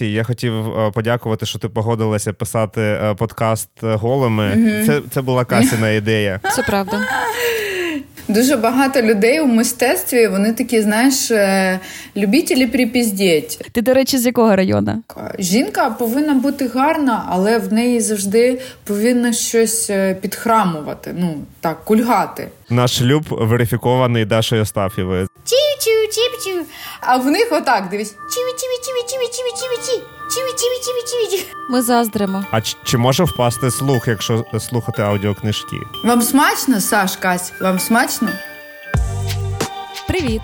Я хотів е, подякувати, що ти погодилася писати е, подкаст голими. Mm-hmm. Це це була Касіна ідея. Це правда. Дуже багато людей у мистецтві вони такі, знаєш, е, любителі припіздіть. Ти, до речі, з якого району? Жінка повинна бути гарна, але в неї завжди повинно щось е, підхрамувати. Ну так, кульгати. Наш шлюб верифікований Дашою Остафєвою. Чів-чів, чів-чів. А в них отак дивись. Чіві-чіві-чіві-чіві-чіві-чіві-чіві. Чіві-чіві-чіві-чіві. Ми заздримо. А чи може впасти слух, якщо слухати аудіокнижки? Вам смачно, Саш, Кась? Вам смачно? Привіт.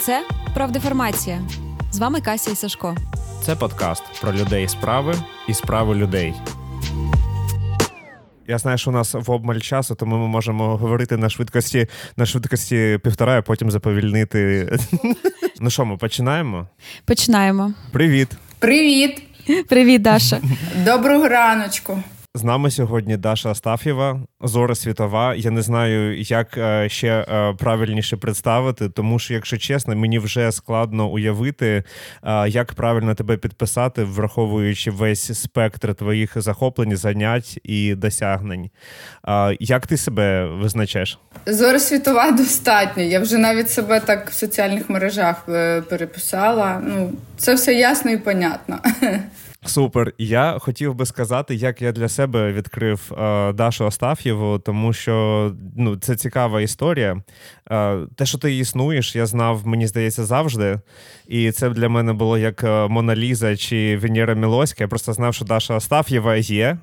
Це профдеформація. З вами Кася і Сашко. Це подкаст про людей справи і справи людей. Я знаю, що у нас в обмаль часу, тому ми можемо говорити на швидкості на швидкості півтора, а потім заповільнити. Ну що, ми починаємо? Починаємо. Привіт. Привіт. Привіт, Даша. Доброго раночку. З нами сьогодні Даша Астафєва, Зора Світова. Я не знаю, як е, ще е, правильніше представити, тому що, якщо чесно, мені вже складно уявити, е, як правильно тебе підписати, враховуючи весь спектр твоїх захоплень, занять і досягнень. Як ти себе визначаєш? Зора світова достатньо. Я вже навіть себе так в соціальних мережах переписала. Ну, це все ясно і понятно. Супер. Я хотів би сказати, як я для себе відкрив е, Дашу Остаф'єву, тому що ну, це цікава історія. Е, те, що ти існуєш, я знав, мені здається, завжди. І це для мене було як Мона Моналіза чи Венера Мілоська. Я просто знав, що Даша Остаф'єва є.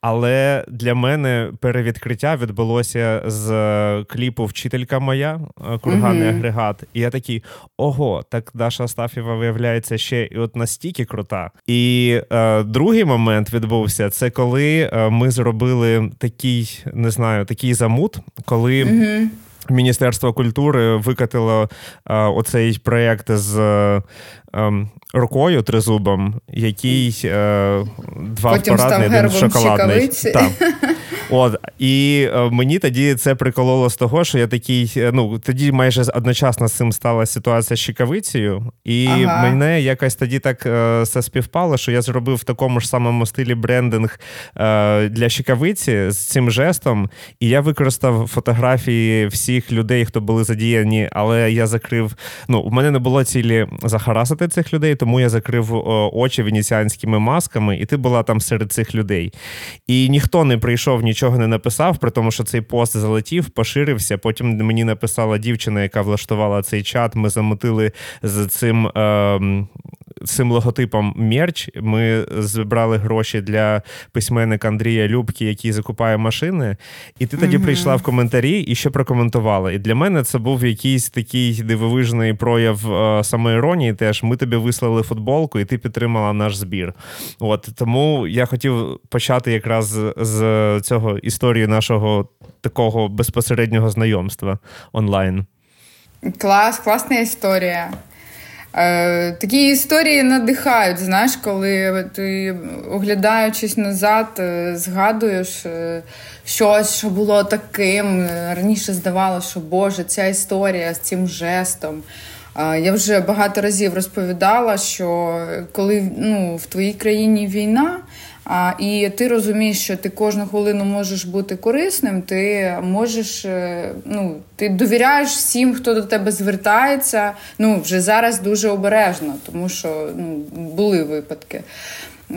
Але для мене перевідкриття відбулося з е, кліпу Вчителька моя, е, курганний mm-hmm. агрегат. І я такий: ого, так Даша Астафєва виявляється ще і от настільки крута. І е, другий момент відбувся це коли е, ми зробили такий, не знаю, такий замут, коли. Mm-hmm. Міністерство культури викатило е, оцей проєкт з рукою тризубом, який е, два Потім впарадний, один шоколадний. Так. От і е, мені тоді це прикололо з того, що я такий. Е, ну тоді майже одночасно з цим стала ситуація з Щекавицею, і ага. мене якось тоді так е, все співпало, що я зробив в такому ж самому стилі брендинг е, для Щекавиці з цим жестом, і я використав фотографії всіх людей, хто були задіяні, але я закрив. Ну, у мене не було цілі захарасити цих людей, тому я закрив очі венеціанськими масками, і ти була там серед цих людей. І ніхто не прийшов нічого не написав, при тому, що цей пост залетів, поширився. Потім мені написала дівчина, яка влаштувала цей чат. Ми замотили з цим. Е, цим логотипом мерч ми зібрали гроші для письменника Андрія Любки, який закупає машини. І ти тоді mm прийшла в коментарі і ще прокоментувала. І для мене це був якийсь такий дивовижний прояв е, самоіронії. Теж ми тобі вислали футболку, і ти підтримала наш збір. От тому я хотів почати якраз з цього історії нашого такого безпосереднього знайомства онлайн. Клас, класна історія. Е, такі історії надихають, знаєш, коли ти, оглядаючись назад, е, згадуєш е, щось, що було таким. Раніше здавалося, що Боже, ця історія з цим жестом. Я вже багато разів розповідала, що коли ну, в твоїй країні війна. І ти розумієш, що ти кожну хвилину можеш бути корисним, ти можеш, е, ну, ти довіряєш всім, хто до тебе звертається. Ну, вже зараз дуже обережно, тому що ну, були випадки.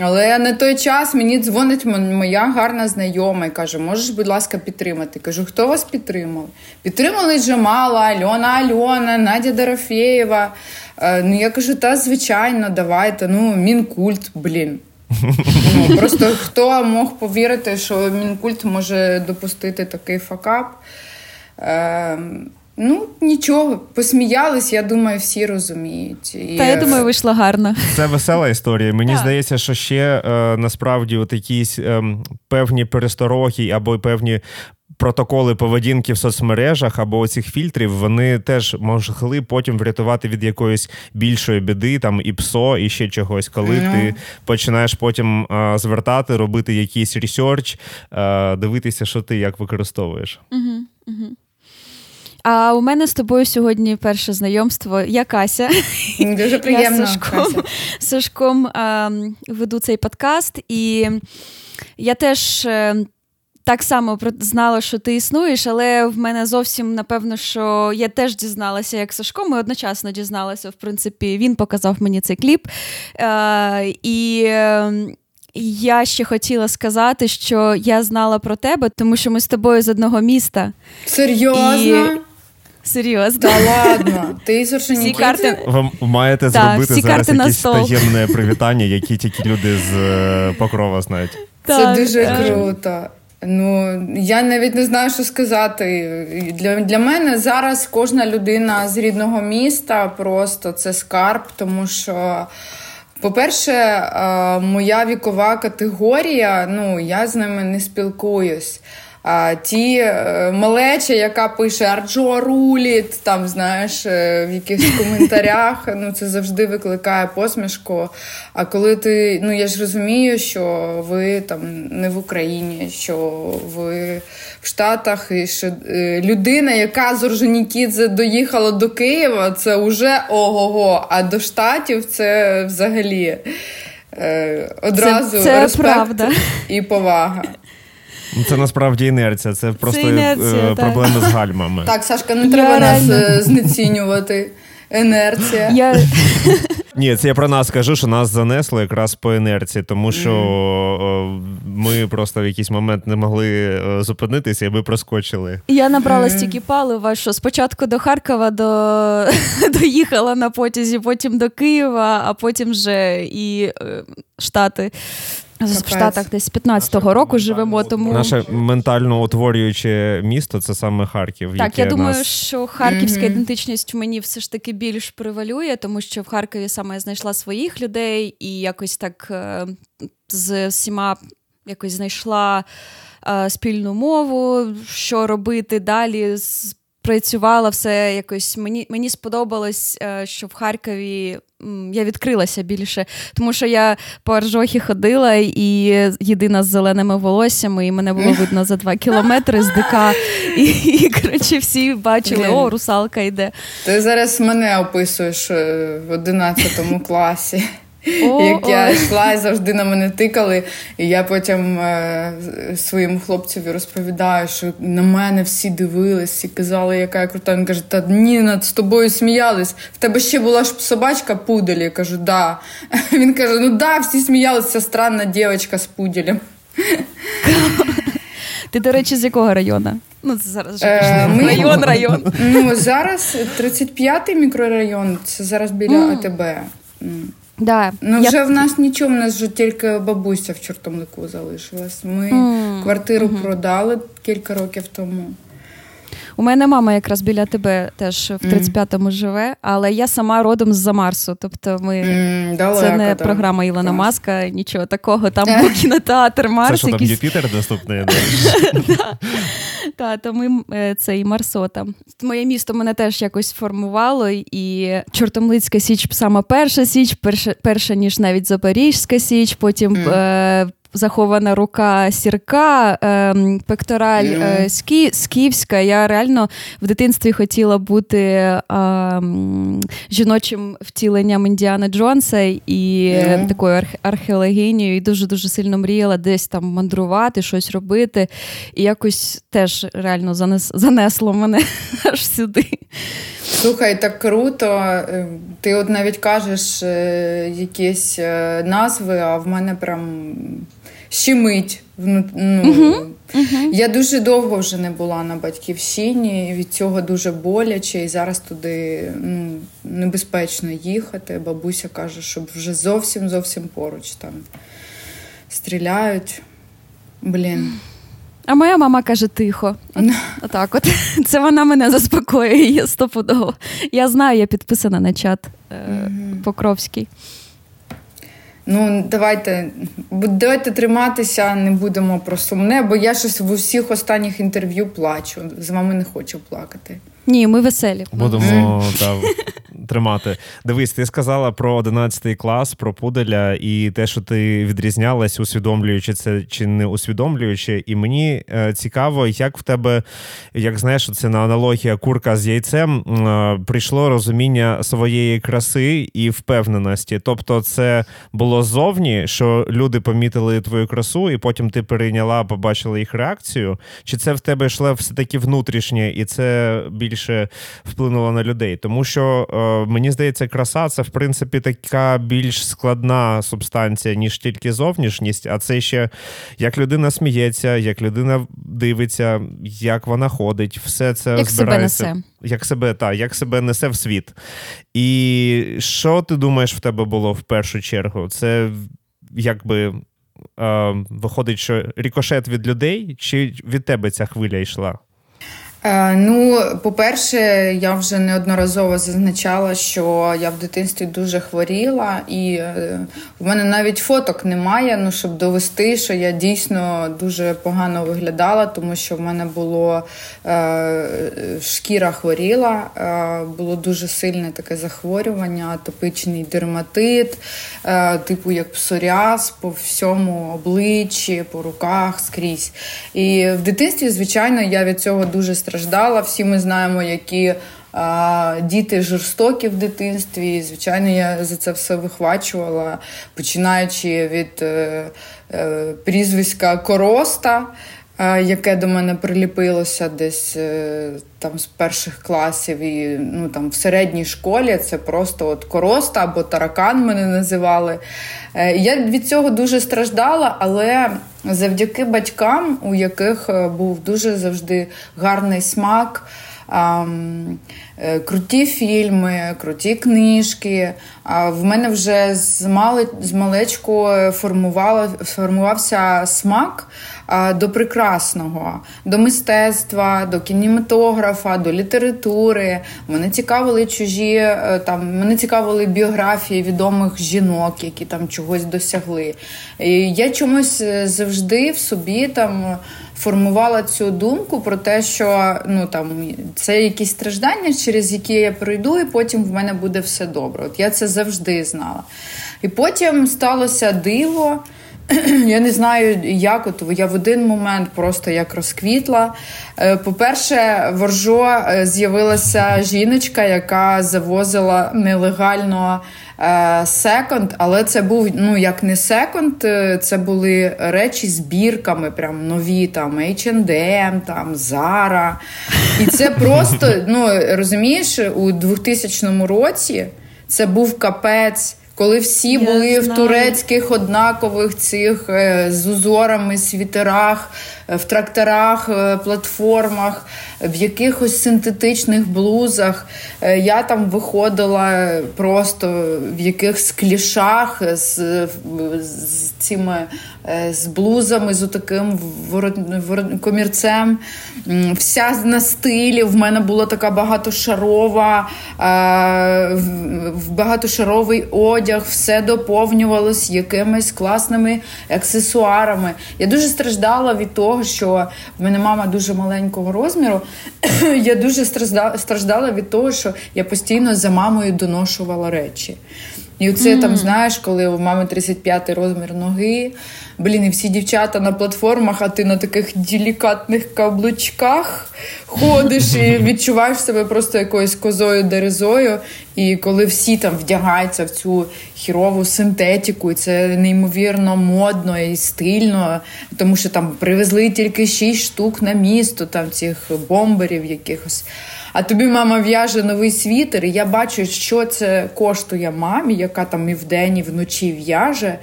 Але на той час мені дзвонить моя гарна знайома і каже: можеш, будь ласка, підтримати. Кажу, хто вас підтримав? Підтримали Джамала, Альона Альона, Надя Дорофєєва. Е, ну я кажу, та звичайно, давайте. Ну, мінкульт, блін. Ну, Просто хто мог повірити, що мінкульт може допустити такий факап? Е, Ну, нічого, посміялись, я думаю, всі розуміють. І... Та я думаю, вийшла гарно. Це весела історія. Мені так. здається, що ще е, насправді от якісь е, певні перестороги або певні протоколи поведінки в соцмережах або цих фільтрів, вони теж могли потім врятувати від якоїсь більшої біди, там і псо, і ще чогось, коли mm. ти починаєш потім а, звертати, робити якийсь ресерч, дивитися, що ти як використовуєш. Угу, угу. А у мене з тобою сьогодні перше знайомство. Я Кася. Дуже приємно. Я Сашком, Сашком а, веду цей подкаст, і я теж. Е, так само знала, що ти існуєш, але в мене зовсім напевно, що я теж дізналася, як Сашко. Ми одночасно дізналися. В принципі, він показав мені цей кліп. Е, І ем, я ще хотіла сказати, що я знала про тебе, тому що ми з тобою з одного міста. Серйозно? І... Серйозно. Та ладно, ти всі карти... Ви маєте так, зробити всі зараз якесь таємне привітання, які тільки люди з е, Покрова знають. Це дуже е. круто. Ну, я навіть не знаю, що сказати. Для для мене зараз кожна людина з рідного міста просто це скарб, тому що. По-перше, моя вікова категорія, ну я з ними не спілкуюсь. А ті е, малеча, яка пише Арджо руліт, там знаєш, е, в якихось коментарях, ну це завжди викликає посмішку. А коли ти, ну я ж розумію, що ви там не в Україні, що ви в Штатах, і що е, людина, яка з Орджонікідзе доїхала до Києва, це вже ого-го. А до Штатів це взагалі одразу це, це респект правда. і повага. Ну, це насправді інерція, це просто це інерція, проблеми з гальмами. Так, Сашка, не треба я нас реально... Е, знецінювати. Інерція. Я... Ні, це я про нас кажу, що нас занесло якраз по інерції, тому що mm. ми просто в якийсь момент не могли е, зупинитися, і ми проскочили. Я набрала стільки палива, що спочатку до Харкова до... доїхала на потязі, потім до Києва, а потім вже і е, Штати. В Штатах десь з 15-го року живемо. Тому наше ментально утворююче місто це саме Харків. Так, я думаю, нас... що харківська mm-hmm. ідентичність в мені все ж таки більш превалює, тому що в Харкові саме я знайшла своїх людей і якось так е, з всіма якось знайшла е, спільну мову, що робити далі. Працювала все якось. Мені мені сподобалось, е, що в Харкові я відкрилася більше, тому що я по Аржохі ходила і єдина з зеленими волоссями, і мене було видно за два кілометри з ДК. І, і коротше, всі бачили, о, русалка йде. Ти зараз мене описуєш е, в 11 класі. О, як я йшла і завжди на мене тикали, і я потім е, своєму хлопцеві розповідаю, що на мене всі дивились і казали, яка я крута. Він каже, та ні, над з тобою сміялись. В тебе ще була ж собачка пудель. Я кажу, да. Він каже: ну да, всі сміялися, странна дівчинка з пуделем. Ти, до речі, з якого району? Ну, це зараз е, ми... район, район. Ну, зараз 35-й мікрорайон, це зараз біля mm. АТБ. Да. Ну вже я... в нас нічого, в нас вже тільки бабуся в чортомлику залишилась. Ми mm. квартиру mm-hmm. продали кілька років тому. У мене мама якраз біля тебе теж в 35-му живе, але я сама родом з-за Марсу. Тобто, ми mm, далеко, це не да. програма Ілона так. Маска, нічого такого. Там був кінотеатр Марс. Це що там Юпітер доступний? Так, то ми е, це і Марсота. Моє місто мене теж якось формувало, і Чортомлицька Січ саме перша Січ, перша, ніж навіть Запорізька Січ, потім захована рука сірка, е, пектораль е, скі, скіфська. Я реально в дитинстві хотіла бути е, жіночим втіленням Індіана Джонса і такою арх, археологинією, і дуже дуже сильно мріяла десь там мандрувати, щось робити. І якось теж реально занес, занесло мене аж сюди. Слухай, так круто. Е, ти от навіть кажеш е, якісь е, назви, а в мене прям щемить. Ну, uh-huh. Uh-huh. Я дуже довго вже не була на батьківщині, від цього дуже боляче, і зараз туди ну, небезпечно їхати. Бабуся каже, що вже зовсім зовсім поруч там стріляють. Блін. А моя мама каже тихо. От, Отак от. Це вона мене заспокоює стопудово. Я знаю, я підписана на чат е, mm-hmm. Покровський. Ну, давайте давайте триматися, не будемо про сумне, бо я щось в усіх останніх інтерв'ю плачу. З вами не хочу плакати. Ні, ми веселі. Будемо та, тримати. Дивись, ти сказала про 11 клас, про пуделя і те, що ти відрізнялась, усвідомлюючи це чи не усвідомлюючи. І мені е, цікаво, як в тебе, як знаєш, це на аналогія курка з яйцем е, прийшло розуміння своєї краси і впевненості. Тобто, це було зовні, що люди помітили твою красу, і потім ти перейняла, побачила їх реакцію. Чи це в тебе йшло все таки внутрішнє, і це більше вплинуло на людей? Тому що е, мені здається, краса це в принципі така більш складна субстанція, ніж тільки зовнішність, а це ще як людина сміється, як людина дивиться, як вона ходить, все це як збирається. Себе несе. Як себе та, як себе несе в світ. І що ти думаєш, в тебе було в першу чергу? Це якби е, виходить, що рікошет від людей, чи від тебе ця хвиля йшла? Е, ну, по-перше, я вже неодноразово зазначала, що я в дитинстві дуже хворіла, і е, в мене навіть фоток немає, ну щоб довести, що я дійсно дуже погано виглядала, тому що в мене було е, шкіра хворіла, було дуже сильне таке захворювання, атопичний дерматит, типу як псоріаз по всьому обличчі, по руках скрізь. І в дитинстві, звичайно, я від цього дуже страждала. Всі ми знаємо, які а, діти жорстокі в дитинстві. І, звичайно, я за це все вихвачувала, починаючи від е, е, прізвиська Короста. Яке до мене приліпилося десь е, там з перших класів і ну там в середній школі це просто от короста або таракан мене називали. Е, я від цього дуже страждала, але завдяки батькам, у яких е, був дуже завжди гарний смак. Круті фільми, круті книжки. В мене вже з малечку формувався смак до прекрасного, до мистецтва, до кінематографа, до літератури. Мене цікавили чужі е, там, мене цікавили біографії відомих жінок, які там чогось досягли. І Я чомусь е, завжди в собі там. Формувала цю думку про те, що ну там це якісь страждання, через які я пройду, і потім в мене буде все добре. От я це завжди знала. І потім сталося диво. Я не знаю, як от я в один момент просто як розквітла. Е, по-перше, в Оржо е, з'явилася жіночка, яка завозила нелегально е, секонд, але це був ну як не секонд, це були речі збірками, прям нові, там H&M, там Zara. І це просто, ну розумієш, у 2000 році це був капець коли всі Я були знаю. в турецьких однакових цих е, з узорами, світерах, в тракторах, е, платформах, в якихось синтетичних блузах. Я там виходила просто в якихось клішах з, з цими з блузами, з таким комірцем. Вся на стилі. В мене була така багатошарова, багатошаровий одяг, все доповнювалось якимись класними аксесуарами. Я дуже страждала від того, що в мене мама дуже маленького розміру. я дуже страждала від того, що я постійно за мамою доношувала речі. І оце mm. там, знаєш, коли у мами 35 розмір ноги. Блін, і всі дівчата на платформах, а ти на таких делікатних каблучках ходиш і відчуваєш себе просто якоюсь козою дерезою. І коли всі там вдягаються в цю хірову синтетику, і це неймовірно модно і стильно, тому що там привезли тільки шість штук на місто, там цих бомберів якихось. А тобі мама в'яже новий світер, і я бачу, що це коштує мамі, яка там і вдень, і вночі в'яже.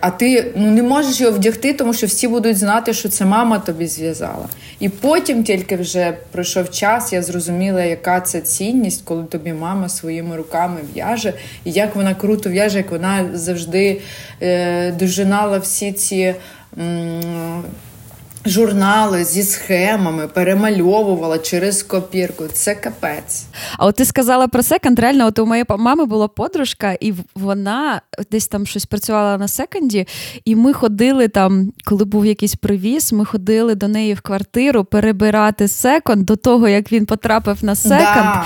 А ти ну, не можеш його вдягти, тому що всі будуть знати, що це мама тобі зв'язала. І потім тільки вже пройшов час, я зрозуміла, яка це цінність, коли тобі мама своїми руками в'яже, і як вона круто в'яже, як вона завжди е, дожинала всі ці. М- Журнали зі схемами перемальовувала через копірку. Це капець. А от ти сказала про секонд. Реально, от у моєї мами була подружка, і вона десь там щось працювала на секонді. І ми ходили там, коли був якийсь привіз, ми ходили до неї в квартиру перебирати секонд до того, як він потрапив на секонд. Да.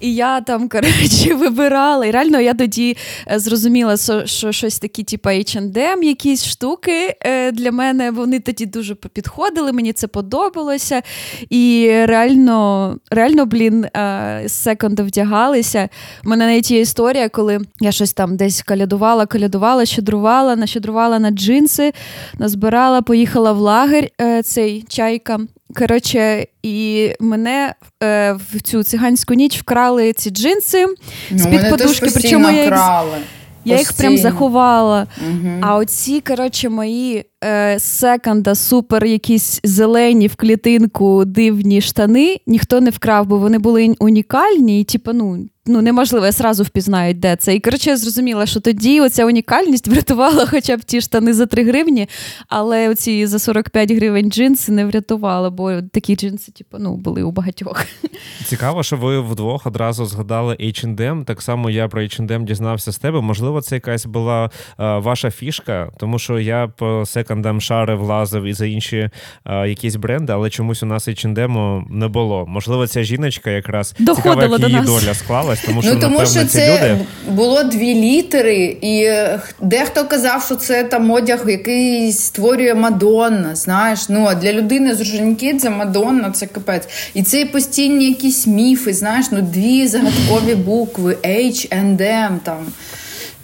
І я там, коротше, вибирала. І реально я тоді е, зрозуміла, що щось такі, типу H&M, якісь штуки е, для мене вони тоді дуже підходили, мені це подобалося. І реально, реально, блін, е, з секонду вдягалися. У мене навіть є історія, коли я щось там десь калядувала, калядувала, щедрувала, нащедрувала на джинси, назбирала, поїхала в лагерь цей чайка. Коротше, і мене е, в цю циганську ніч вкрали ці джинси ну, з-під подушки. Причому я їх, я їх прям заховала. Угу. А оці, коротше, мої е, секонда, супер, якісь зелені в клітинку дивні штани, ніхто не вкрав, бо вони були унікальні, і типу, ну, ну неможливо, я сразу впізнають, де це. І коротше, я зрозуміла, що тоді оця унікальність врятувала хоча б ті штани за 3 гривні, але оці за 45 гривень джинси не врятувала, бо такі джинси, типу, ну, були у багатьох. Цікаво, що ви вдвох одразу згадали H&M. Так само я про H&M дізнався з тебе. Можливо, це якась була а, ваша фішка, тому що я по секондам шари влазив і за інші а, якісь бренди, але чомусь у нас H&M не було. Можливо, ця жіночка якраз Доходила цікаво, як до її нас. доля склалась сталося, тому що ну, тому напевно, що ці це люди... було дві літери, і дехто казав, що це там одяг, який створює Мадонна. Знаєш, ну а для людини з Орджонікідзе Мадонна це капець. І це постійні якісь міфи. Знаєш, ну дві загадкові букви H and M там.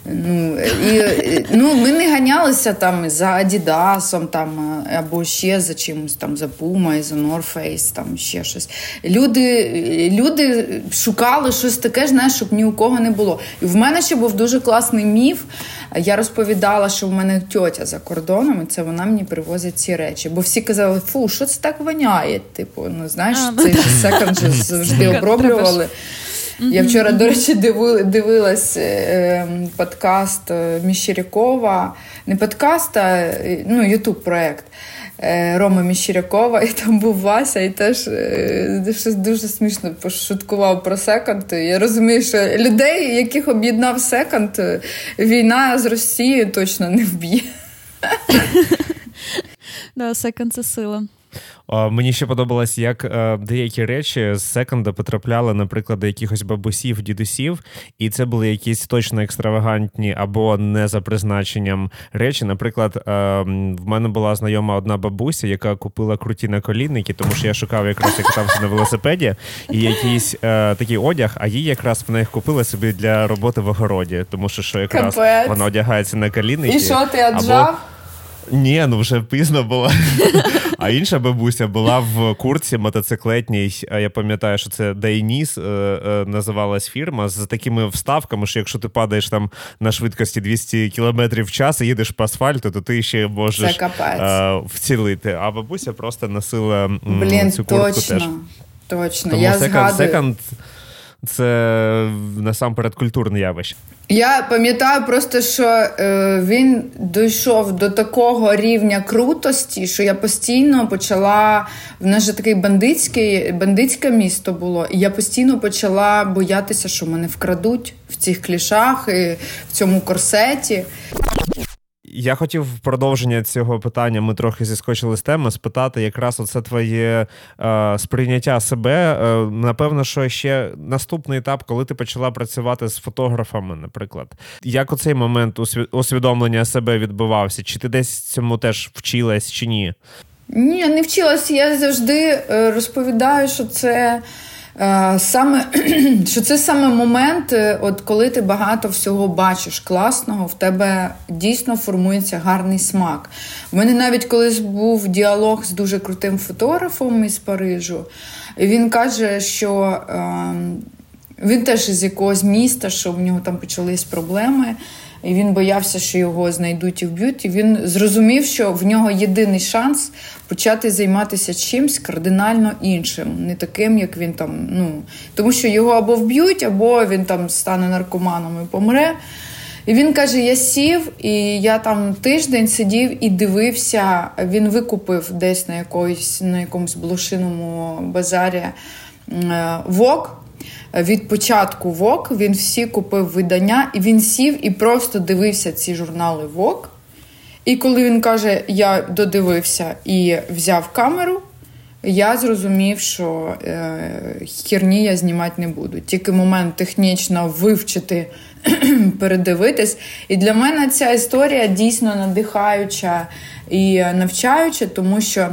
Ну, і, ну, Ми не ганялися там за Адідасом там, або ще за чимось там, за Puma, за North Face, там ще щось. Люди люди шукали щось таке, знаєш, щоб ні у кого не було. І в мене ще був дуже класний міф. Я розповідала, що в мене тьотя за кордоном, і це вона мені привозить ці речі. Бо всі казали, фу, що це так воняє? Типу, ну знаєш, ну цей секонд завжди оброблювали. Я вчора, до речі, дивилась е, подкаст е, Міщирякова. Не подкаст, а е, ну, ютуб проект Рома Міщирякова, і там був Вася, і теж щось дуже смішно пошуткував про секонд. Я розумію, що людей, яких об'єднав секонд, війна з Росією точно не вб'є. Да, секонд це сила. Мені ще подобалось, як е, деякі речі з секонда потрапляли, наприклад, до якихось бабусів, дідусів, і це були якісь точно екстравагантні або не за призначенням речі. Наприклад, е, в мене була знайома одна бабуся, яка купила круті наколінники, тому що я шукав якраз я катався на велосипеді і якийсь е, такий одяг, а їй якраз в них купили собі для роботи в огороді, тому що що якраз Капець. вона одягається на колінники. І що ти аджав? Або... Ні, ну вже пізно було. А інша бабуся була в курці мотоциклетній. Я пам'ятаю, що це Дайніс е, е, називалась фірма з такими вставками, що якщо ти падаєш там на швидкості 200 км в час і їдеш по асфальту, то ти ще можеш е, вцілити. А бабуся просто носила Блін, цю куртку точно, теж. Точно. Тому я секонд, згадую. секонд це насамперед культурне явище. Я пам'ятаю просто, що е, він дійшов до такого рівня крутості, що я постійно почала. В нас же таке бандитське місто було, і я постійно почала боятися, що мене вкрадуть в цих клішах, і в цьому корсеті. Я хотів в продовження цього питання. Ми трохи зіскочили з теми, спитати якраз оце твоє е, сприйняття себе. Е, напевно, що ще наступний етап, коли ти почала працювати з фотографами, наприклад, як оцей момент усвідомлення себе відбувався? Чи ти десь цьому теж вчилась, чи ні? Ні, не вчилась. Я завжди е, розповідаю, що це. Е, саме що це саме момент, е, от коли ти багато всього бачиш класного, в тебе дійсно формується гарний смак. У мене навіть колись був діалог з дуже крутим фотографом із Парижу, і він каже, що е, він теж із якогось міста, що в нього там почались проблеми і він боявся, що його знайдуть і вб'ють. І він зрозумів, що в нього єдиний шанс почати займатися чимсь кардинально іншим, не таким, як він там. Ну тому що його або вб'ють, або він там стане наркоманом і помре. І він каже: Я сів, і я там тиждень сидів і дивився. Він викупив десь на якоїсь на якомусь блошиному базарі е, вок від початку ВОК він всі купив видання, і він сів і просто дивився ці журнали ВОК. І коли він каже, я додивився і взяв камеру, я зрозумів, що е, херні я знімати не буду. Тільки момент технічно вивчити, передивитись. І для мене ця історія дійсно надихаюча і навчаюча, тому що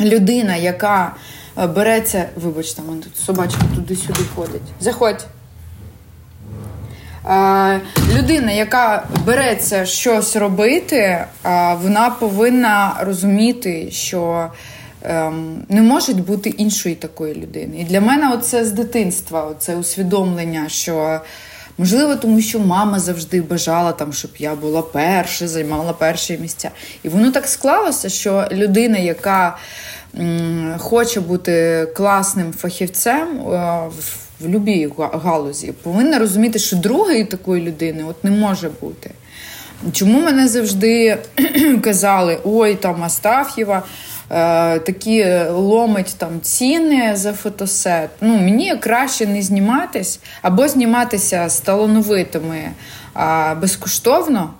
людина, яка е, береться, вибачте, мене тут собачка туди-сюди ходить. Заходь. Людина, яка береться щось робити, вона повинна розуміти, що ем, не може бути іншої такої людини. І для мене це з дитинства, це усвідомлення, що можливо, тому що мама завжди бажала там, щоб я була перша, займала перші місця. І воно так склалося, що людина, яка хоче бути класним фахівцем е, в будь-якій галузі, повинна розуміти, що другої такої людини от не може бути. Чому мене завжди казали, ой, там Астаф'єва е, такі ломить там ціни за фотосет. Ну, Мені краще не зніматись або зніматися з талановитими е, безкоштовно.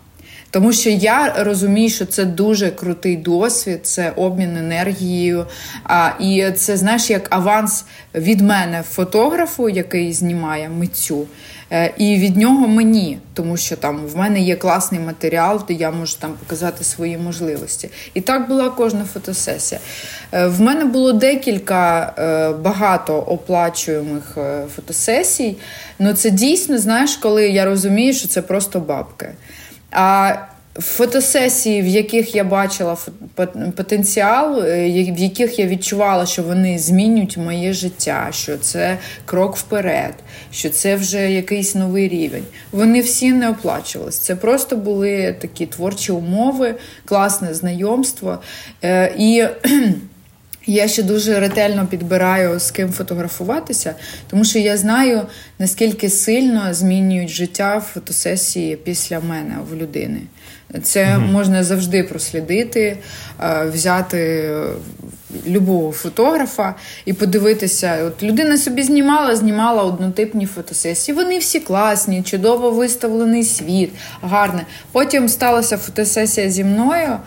Тому що я розумію, що це дуже крутий досвід, це обмін енергією. А, І це знаєш як аванс від мене фотографу, який знімає митцю, е, і від нього мені, тому що там в мене є класний матеріал, де я можу там показати свої можливості. І так була кожна фотосесія. Е, в мене було декілька е, багато оплачуємих фотосесій. Ну це дійсно, знаєш, коли я розумію, що це просто бабки. А фотосесії, в яких я бачила потенціал, е, в яких я відчувала, що вони змінюють моє життя, що це крок вперед, що це вже якийсь новий рівень. Вони всі не оплачувалися. Це просто були такі творчі умови, класне знайомство. Е, і я ще дуже ретельно підбираю з ким фотографуватися, тому що я знаю, наскільки сильно змінюють життя фотосесії після мене в людини. Це mm можна завжди прослідити, е, взяти любого фотографа і подивитися. От людина собі знімала, знімала однотипні фотосесії. Вони всі класні, чудово виставлений світ, гарне. Потім сталася фотосесія зі мною.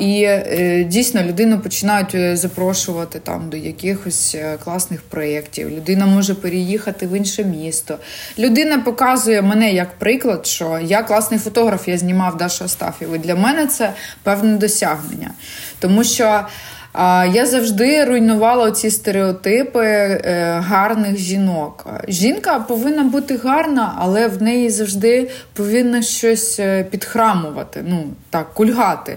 І е, дійсно людину починають е, запрошувати там до якихось е, класних проєктів. Людина може переїхати в інше місто. Людина показує мене як приклад, що я класний фотограф, я знімав Дашу Астафєву. Для мене це певне досягнення, тому що. Я завжди руйнувала ці стереотипи гарних жінок. Жінка повинна бути гарна, але в неї завжди повинна щось підхрамувати, ну так, кульгати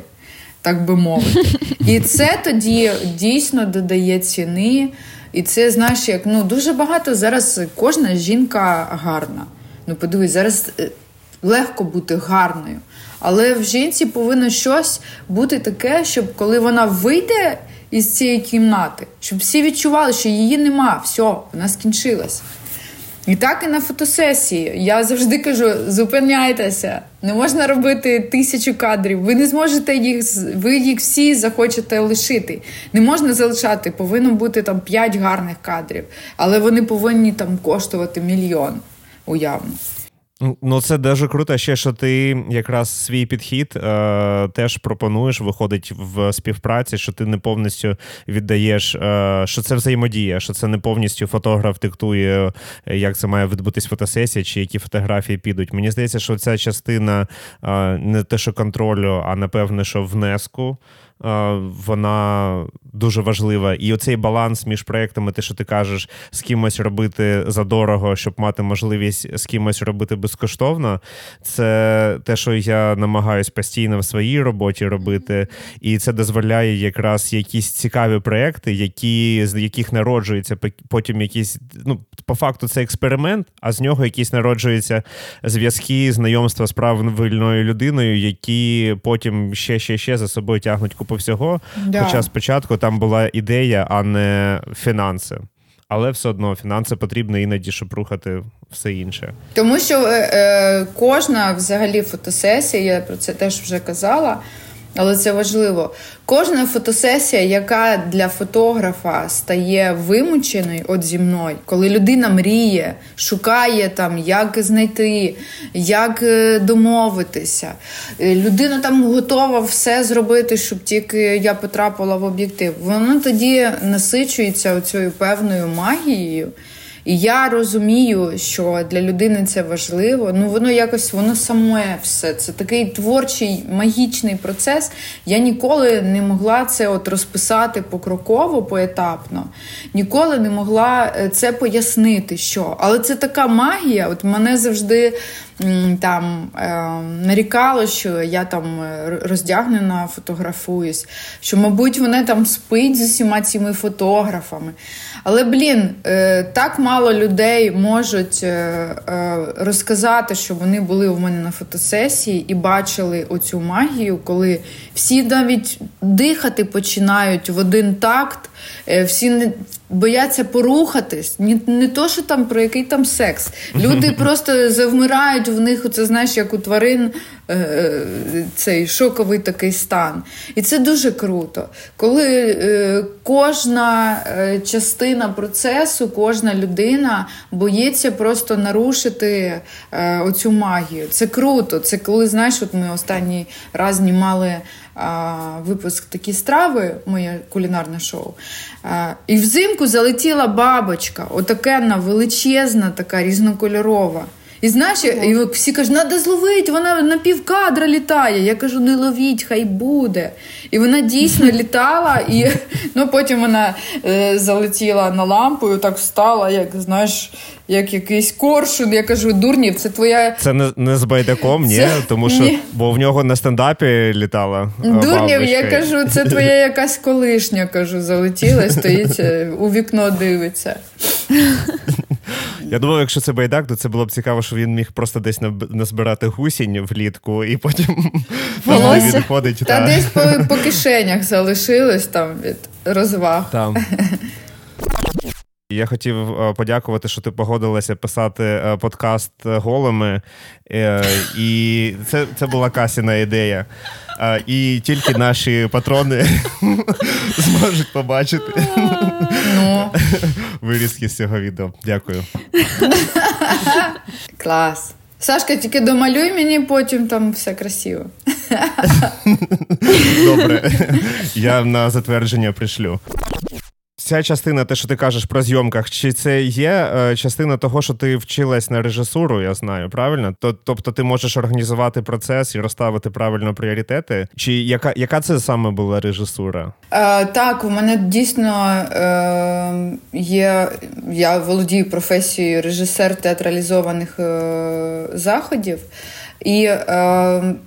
так би мовити. І це тоді дійсно додає ціни. І це, знаєш, як ну дуже багато зараз кожна жінка гарна. Ну, подивись, зараз е, легко бути гарною. Але в жінці повинно щось бути таке, щоб коли вона вийде із цієї кімнати, щоб всі відчували, що її нема, все, вона скінчилась. І так і на фотосесії. Я завжди кажу: зупиняйтеся, не можна робити тисячу кадрів. Ви не зможете їх, ви їх всі захочете лишити. Не можна залишати, повинно бути там п'ять гарних кадрів, але вони повинні там коштувати мільйон уявно. Ну, це дуже круто, ще що ти якраз свій підхід е, теж пропонуєш, виходить в співпраці, що ти не повністю віддаєш, е, що це взаємодія, що це не повністю фотограф диктує, як це має відбутись фотосесія, чи які фотографії підуть. Мені здається, що ця частина е, не те, що контролю, а напевне, що внеску. Вона дуже важлива. І оцей баланс між проектами, те, що ти кажеш, з кимось робити задорого, щоб мати можливість з кимось робити безкоштовно, це те, що я намагаюсь постійно в своїй роботі робити, і це дозволяє якраз якісь цікаві проекти, які з яких народжуються потім якісь. Ну, по факту, це експеримент, а з нього якісь народжуються зв'язки, знайомства з правильною людиною, які потім ще ще ще за собою тягнуть купу всього. Да. Хоча спочатку там була ідея, а не фінанси. Але все одно фінанси потрібні іноді, щоб рухати все інше. Тому що е, е, кожна взагалі фотосесія, я про це теж вже казала. Але це важливо. Кожна фотосесія, яка для фотографа стає вимученою от зі мною, коли людина мріє, шукає там, як знайти, як е, домовитися. Е, людина там готова все зробити, щоб тільки я потрапила в об'єктив. Воно тоді насичується оцією певною магією. І я розумію, що для людини це важливо. Ну воно якось воно саме все. Це такий творчий магічний процес. Я ніколи не могла це от розписати покроково, поетапно, ніколи не могла е, це пояснити. що. Але це така магія. От мене завжди там е, нарікало, що я там е, роздягнена, фотографуюсь, що, мабуть, вона там спить з усіма цими фотографами. Але, блін, е, так мало людей можуть розказати, що вони були у мене на фотосесії і бачили оцю магію, коли всі навіть дихати починають в один такт, всі не бояться порухатись. Не, не то, що там про який там секс. Люди просто завмирають в них, це знаєш, як у тварин е, е, цей шоковий такий стан. І це дуже круто. Коли е, кожна е, частина процесу, кожна людина боїться просто нарушити е, оцю магію. Це круто. Це коли, знаєш, от ми останній раз знімали випуск такі страви, моє кулінарне шоу. І взимку залетіла бабочка, отакенна величезна, така різнокольорова. І знаєш, і всі кажуть, треба зловити, вона на півкадра літає. Я кажу, не ловіть, хай буде. І вона дійсно літала, і ну, потім вона е, залетіла на лампу і так встала, як знаєш, як якийсь коршун. Я кажу, дурнів, це твоя. Це не не з байдаком, ні, це... тому що ні. бо в нього на стендапі літала. Е, дурнів, я кажу, це твоя якась колишня, кажу, залетіла, стоїть е, у вікно дивиться. Я думав, якщо це байдак, то це було б цікаво, що він міг просто десь назбирати гусінь влітку і потім відходить. Та, та десь по, по кишенях залишилось там від розваг. Там. Я хотів е, подякувати, що ти погодилася писати е, подкаст голими, е, і це це була Касіна ідея. І тільки наші патрони зможуть побачити ну. вирізки з цього відео. Дякую. Клас. Сашка, тільки домалюй мені, потім там все красиво. Добре, я на затвердження пришлю ця частина, те, що ти кажеш про зйомках, чи це є е, частина того, що ти вчилась на режисуру, я знаю, правильно? Тобто ти можеш організувати процес і розставити правильно пріоритети? Чи яка яка це саме була режисура? Е, Так, у мене дійсно е, є. Я володію професією режисер театралізованих е, заходів. І е,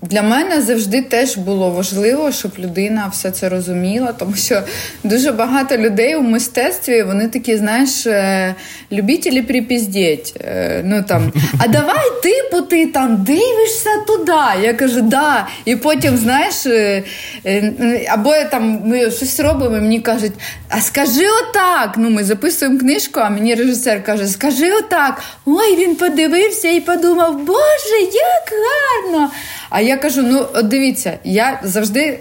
для мене завжди теж було важливо, щоб людина все це розуміла, тому що дуже багато людей у мистецтві вони такі, знаєш, е, любителі припіздіть. Е, ну там, а давай типу, ти там дивишся туди. Я кажу, да. І потім, знаєш, е, е, або там ми щось робимо, і мені кажуть, а скажи отак. Ну, ми записуємо книжку, а мені режисер каже, скажи отак. Ой, він подивився і подумав, Боже, як гарно. А я кажу: ну, от дивіться, я завжди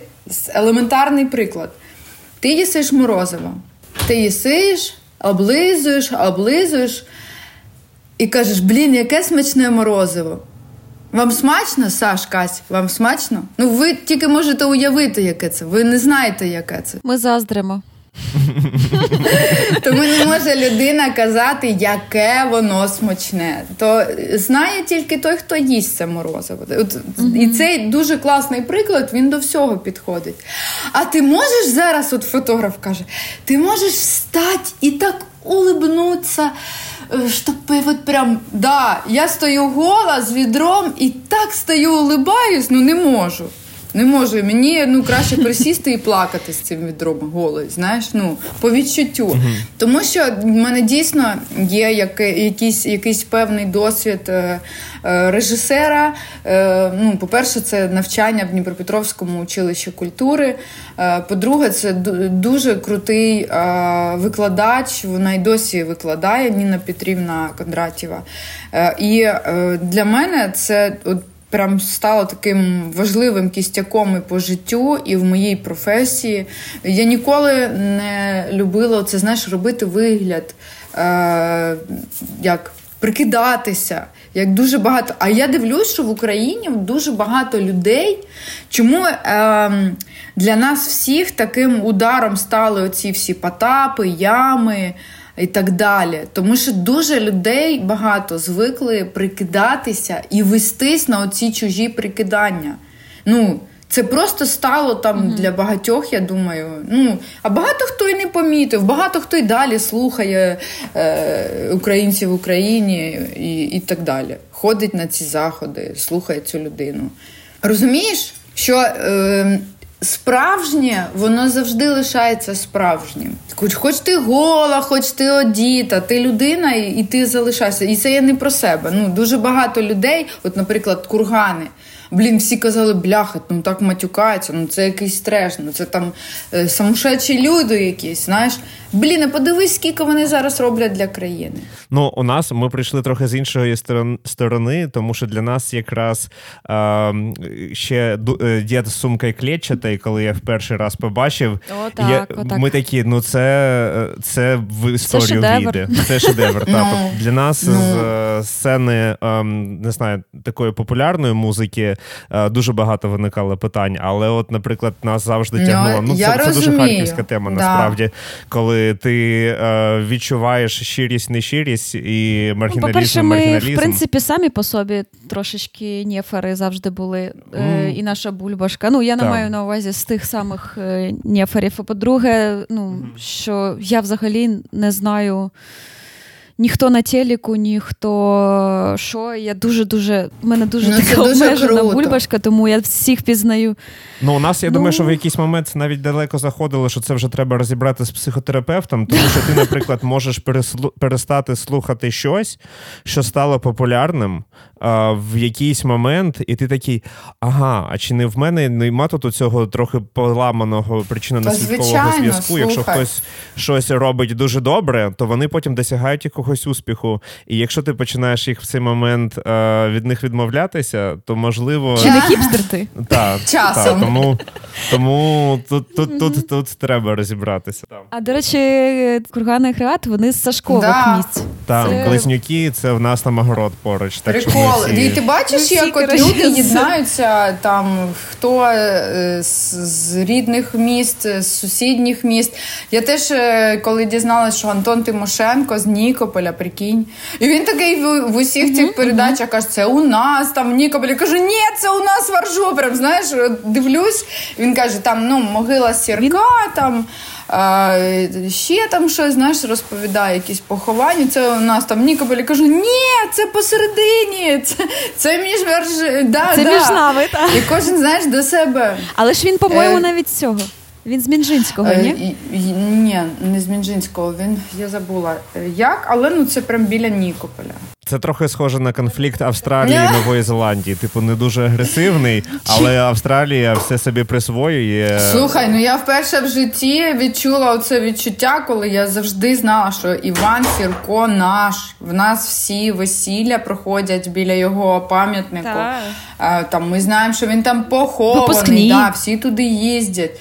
елементарний приклад. Ти їсиш морозиво, ти їсиш, облизуєш, облизуєш і кажеш, блін, яке смачне морозиво. Вам смачно, Саш, Кась? Вам смачно? Ну, ви тільки можете уявити, яке це. Ви не знаєте, яке це. Ми заздримо. Тому не може людина казати, яке воно смачне. То знає тільки той, хто їсть це морозиво. От, І цей дуже класний приклад, він до всього підходить. А ти можеш зараз, от фотограф каже, ти можеш встати і так улибнутися. Е, щоб от прям, да, я стою гола з відром і так стою, улибаюсь, ну не можу. Не можу. Мені ну краще присісти і плакати з цим відром голий, знаєш, ну по відчуттю. Uh-huh. Тому що в мене дійсно є якийсь якийсь певний досвід е, е, режисера. Е, ну, По-перше, це навчання в Дніпропетровському училищі культури. Е, по-друге, це дуже крутий е, викладач. Вона й досі викладає Ніна Петрівна Кондратєва. Е, і для мене це от прям стало таким важливим кістяком і по життю, і в моїй професії. Я ніколи не любила це, знаєш, робити вигляд, е, як прикидатися. Як дуже багато. А я дивлюсь, що в Україні дуже багато людей. Чому е, для нас всіх таким ударом стали оці всі потапи, ями і так далі? Тому що дуже людей багато звикли прикидатися і вестись на оці чужі прикидання. Ну, це просто стало там mm-hmm. для багатьох, я думаю. Ну, А багато хто і не помітив, багато хто й далі слухає е, українців в Україні і, і так далі. Ходить на ці заходи, слухає цю людину. Розумієш, що е, справжнє, воно завжди лишається справжнім. Хоч, хоч ти гола, хоч ти одіта, ти людина, і, і ти залишаєшся. І це я не про себе. Ну, Дуже багато людей, от, наприклад, кургани. Блін, всі казали, бляха, ну так матюкаються, ну це якийсь треш, ну це там е, люди якісь, знаєш. Блін, а подивись, скільки вони зараз роблять для країни. Ну, у нас ми прийшли трохи з іншої сторони, тому що для нас якраз е, ще е, дід з сумкою клетчатою, коли я в перший раз побачив, О, так, я, отак. ми такі, ну це це в історію це війде. Це шедевр. так. Ну, для нас ну. з е, сцени ем, не знаю, такої популярної музики дуже багато виникало питань. Але, от, наприклад, нас завжди тягнуло. Ну, це, це дуже харківська тема, насправді, коли ти е, відчуваєш щирість, нещирість і маргіналізм, ну, По-перше, ми, в принципі, самі по собі трошечки нєфери завжди були. Mm. І наша бульбашка. Ну, я не маю на увазі з тих самих е, нєферів. А по-друге, ну, mm. що я взагалі не знаю ніхто на телеку, ніхто що. Я дуже-дуже. У мене дуже ну, така обмежена бульбашка, тому я всіх пізнаю. Ну, у нас, я ну... думаю, що в якийсь момент навіть далеко заходило, що це вже треба розібрати з психотерапевтом, тому що ти, наприклад, можеш переслу... перестати слухати щось, що стало популярним а, в якийсь момент, і ти такий, ага, а чи не в мене нема тут цього трохи поламаного причинно-наслідкового зв'язку? Якщо хтось щось робить дуже добре, то вони потім досягають якогось успіху. І якщо ти починаєш їх в цей момент е, від них відмовлятися, то можливо. Чи не хіпстер ти? Так, Та, тому тому тут тут, тут, тут треба розібратися. А до речі, кургани Хреат, вони з Сашкових да. місць. Так, це... Близнюки це в нас там огород поруч. Так, Прикол. І ти бачиш, як от люди єднаються там, хто е, з, рідних міст, з сусідніх міст. Я теж, е, коли дізналася, що Антон Тимошенко з Нікополя, прикинь. І він такий в, в усіх цих передачах каже, це у нас там в Нікополі. кажу, ні, це у нас в Прям знаєш, дивлюсь. Він каже, там ну, могила сірка, він... там. А, Ще там щось знаєш, розповідає якісь поховання. Це у нас там Нікополі. Кажу, ні, це посередині, це це між да, Це да. між нами, Та. І кожен знаєш до себе. Але ж він, по-моєму, е... навіть цього. Він з Мінжинського, е, ні? Е, ні, не з Мінжинського. Він я забула як, але ну це прям біля Нікополя. Це трохи схоже на конфлікт Австралії і Нової Зеландії. Типу, не дуже агресивний, але Австралія все собі присвоює. Слухай, ну я вперше в житті відчула оце відчуття, коли я завжди знала, що Іван Сірко наш. В нас всі весілля проходять біля його пам'ятнику. Так. Там ми знаємо, що він там похований. Да, всі туди їздять.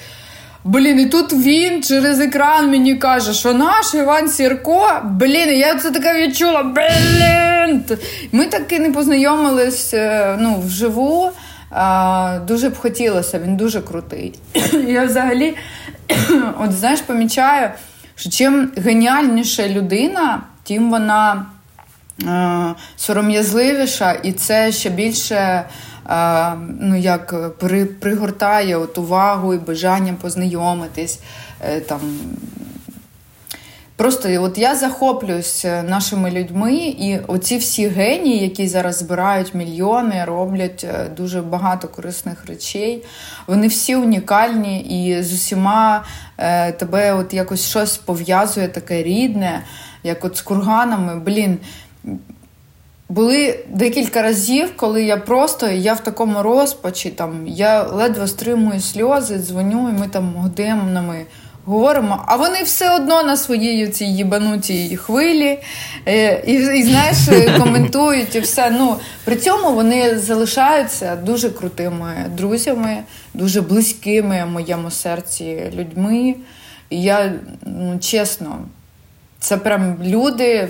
Блін, і тут він через екран мені каже, що наш Іван Сірко, блін, я це таке відчула. Блін. Ми таки не познайомились е, ну, вживу. А, Дуже б хотілося, він дуже крутий. Я взагалі, от знаєш, помічаю, що чим геніальніша людина, тим вона сором'язливіша, і це ще більше ну як при, пригортає от увагу і бажання познайомитись. Е, там. Просто от я захоплююсь е, нашими людьми, і оці всі генії, які зараз збирають мільйони, роблять е, дуже багато корисних речей. Вони всі унікальні і з усіма е, тебе от якось щось пов'язує таке рідне, як от з курганами. Блін, були декілька разів, коли я просто я в такому розпачі, там я ледве стримую сльози, дзвоню, і ми там годинами говоримо, а вони все одно на своїй цій їбанутій хвилі е, і, і знаєш, коментують і все. Ну, При цьому вони залишаються дуже крутими друзями, дуже близькими моєму серці людьми. І я ну, чесно, це прям люди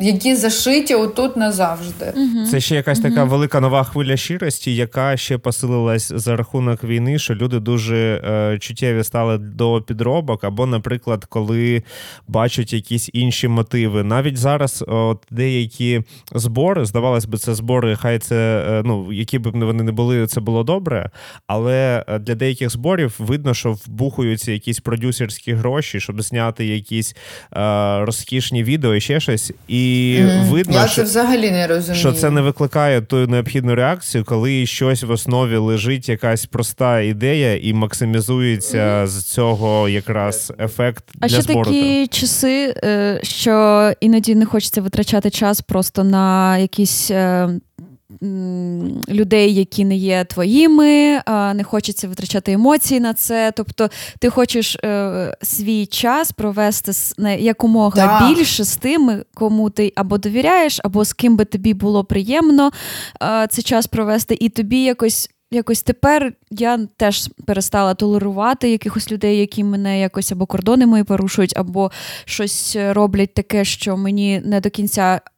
які зашиті отут назавжди. Це ще якась така велика нова хвиля щирості, яка ще посилилась за рахунок війни, що люди дуже е, чуттєві стали до підробок, або, наприклад, коли бачать якісь інші мотиви. Навіть зараз от деякі збори, здавалось би, це збори, хай це е, ну які б вони не були, це було добре. Але е, для деяких зборів видно, що вбухуються якісь продюсерські гроші, щоб зняти якісь е, розкішні відео і ще щось. І і mm. видно, Я що, це взагалі не розумію. що це не викликає ту необхідну реакцію, коли щось в основі лежить якась проста ідея і максимізується mm. з цього якраз ефект. А для ще такі часи, е, що іноді не хочеться витрачати час просто на якісь е, людей, які не є твоїми, не хочеться витрачати емоції на це. Тобто, ти хочеш е, свій час провести якомога да. більше з тими, кому ти або довіряєш, або з ким би тобі було приємно цей час провести, і тобі якось. Якось тепер я теж перестала толерувати якихось людей, які мене якось або кордони мої порушують, або щось роблять таке, що мені не до кінця Е,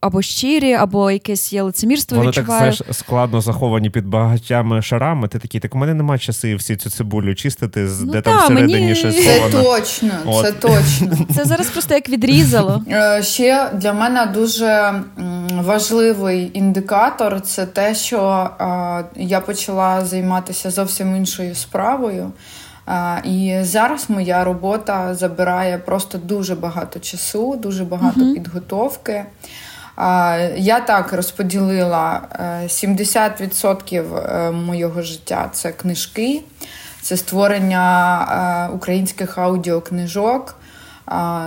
або щирі, або якесь є лицемірство. Вони відчуваю. так знаєш, складно заховані під багатями шарами. Ти такий, так у мене немає часи всі цю цибулю чистити, ну, де та, там всередині мені... щось Це точно, От. це точно. Це зараз просто як відрізало. Е, ще для мене дуже важливий індикатор це те, що я почала займатися зовсім іншою справою. І зараз моя робота забирає просто дуже багато часу, дуже багато uh-huh. підготовки. Я так розподілила 70% е, е, моєго життя це книжки, це створення е, українських аудіокнижок.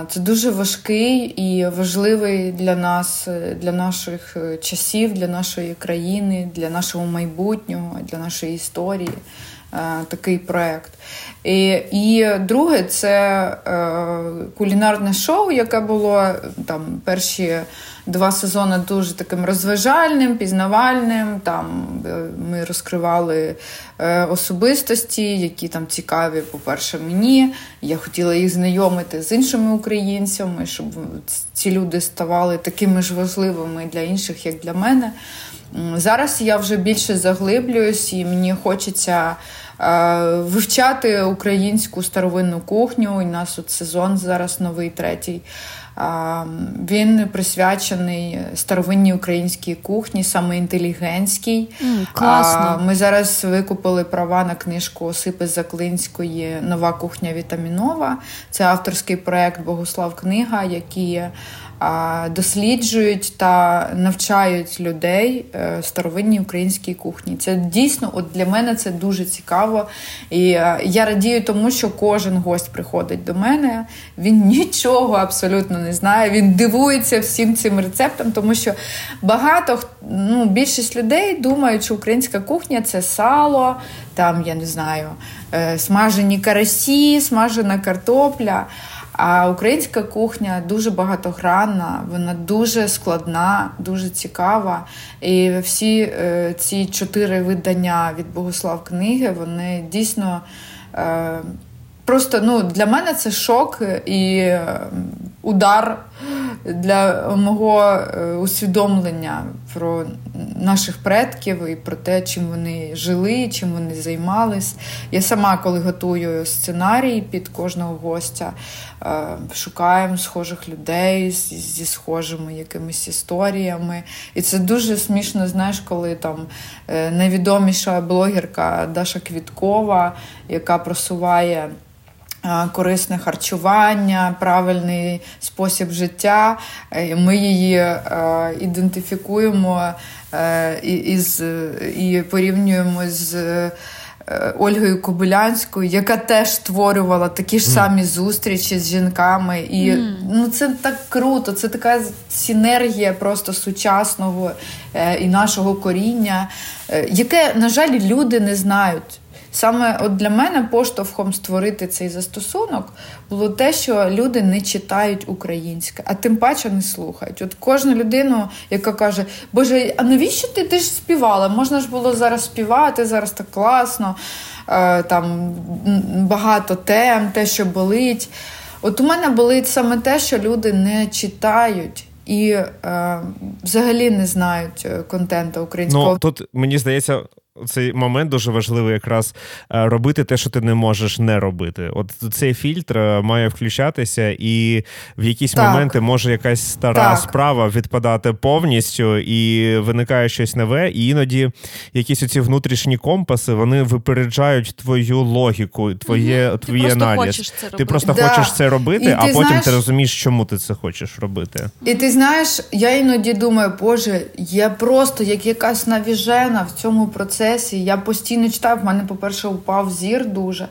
Це дуже важкий і важливий для нас, для наших часів, для нашої країни, для нашого майбутнього, для нашої історії. Такий проект. І і друге, це е, кулінарне шоу, яке було там перші два сезони дуже таким розважальним, пізнавальним. Там е, Ми розкривали е, особистості, які там цікаві, по-перше, мені. Я хотіла їх знайомити з іншими українцями, щоб ці люди ставали такими ж важливими для інших, як для мене. Зараз я вже більше заглиблююсь, і мені хочеться. Е, вивчати українську старовинну кухню. І у нас от сезон зараз новий третій. Е, він присвячений старовинній українській кухні, саме інтелігентській. Mm, класно. Ми зараз викупили права на книжку Осипи Заклинської Нова кухня Вітамінова. Це авторський проект Богослав Книга, який досліджують та навчають людей е, старовинній українській кухні. Це дійсно, от для мене це дуже цікаво. І е, я радію тому, що кожен гость приходить до мене. Він нічого абсолютно не знає. Він дивується всім цим рецептам, тому що багато ну, більшість людей думають, що українська кухня це сало, там я не знаю, е, смажені карасі, смажена картопля. А українська кухня дуже багатогранна, вона дуже складна, дуже цікава. І всі е, ці чотири видання від Богослав книги, вони дійсно. Е, Просто ну, для мене це шок і е, удар для мого е, усвідомлення про наших предків і про те, чим вони жили, чим вони займались. Я сама, коли готую сценарій під кожного гостя, е, шукаємо схожих людей зі схожими якимись історіями. І це дуже смішно, знаєш, коли там найвідоміша блогерка Даша Квіткова, яка просуває. Корисне харчування, правильний спосіб життя. Е, ми її е, ідентифікуємо е, із, і порівнюємо з Ольгою Кобилянською, яка теж створювала такі ж самі зустрічі з жінками. І mm. ну, це так круто, це така синергія просто сучасного і нашого коріння, яке, на жаль, люди не знають. Саме от для мене поштовхом створити цей застосунок було те, що люди не читають українське, а тим паче не слухають. От кожну людину, яка каже, Боже, а навіщо ти ти ж співала? Можна ж було зараз співати, зараз так класно, е, там багато тем, те, що болить. От у мене болить саме те, що люди не читають. І е, взагалі не знають е, контенту українського. Ну, Тут мені здається, цей момент дуже важливий якраз е, робити те, що ти не можеш не робити. От цей фільтр е, має включатися, і в якісь так. моменти може якась стара так. справа відпадати повністю, і виникає щось нове. І іноді якісь оці внутрішні компаси вони випереджають твою логіку, твоє угу. твій аналіз. Це ти просто да. хочеш це робити, і а потім знаєш... ти розумієш, чому ти це хочеш робити. І ти знаєш, я іноді думаю, боже, я просто як якась навіжена в цьому процесі процесі. Я постійно читаю. В мене, по-перше, упав зір дуже.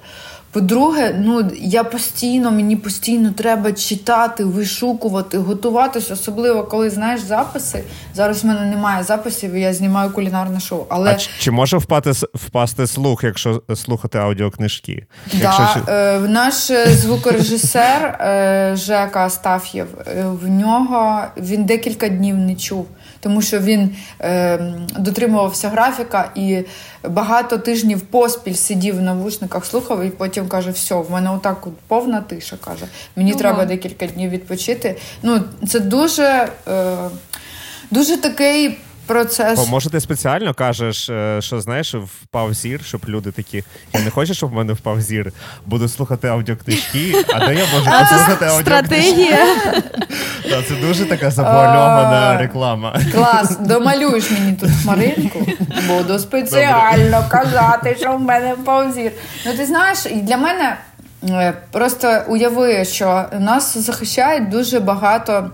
По-друге, ну я постійно, мені постійно треба читати, вишукувати, готуватися, особливо коли знаєш записи. Зараз в мене немає записів, я знімаю кулінарне шоу. Але а чи може впати впасти слух, якщо слухати аудіокнижки? Да, якщо... е, Наш е, звукорежисер е, Жека Астаф'єв, е, в нього він декілька днів не чув тому що він е, дотримувався графіка і багато тижнів поспіль сидів в навушниках, слухав, і потім каже: все, в мене отак от повна тиша. каже, Мені ага. треба декілька днів відпочити. Ну, Це дуже, е, дуже такий процес. О, може, ти спеціально кажеш, е, що знаєш, впав зір, щоб люди такі. Я не хочу, щоб в мене впав зір. Буду слухати аудіокнижки, а де я можу послухати аудіокнижки? Це дуже така завуальована реклама. Клас, домалюєш мені тут хмаринку, буду спеціально казати, що в мене впав зір. Ну ти знаєш, для мене е, просто уяви, що нас захищають дуже багато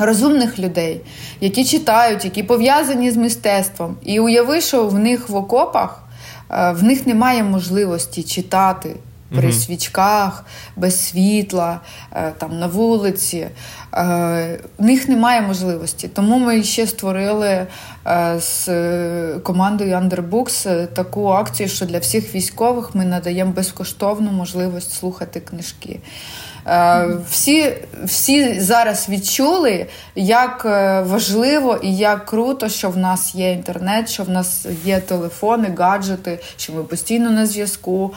розумних людей, які читають, які пов'язані з мистецтвом. І уяви, що в них в окопах е, в них немає можливості читати. При mm свічках, без світла, е, там на вулиці. Е, в них немає можливості. Тому ми ще створили з командою Underbooks таку акцію, що для всіх військових ми надаємо безкоштовну можливість слухати книжки. Е, всі всі зараз відчули, як е, важливо і як круто, що в нас є інтернет, що в нас є телефони, гаджети, що ми постійно на зв'язку.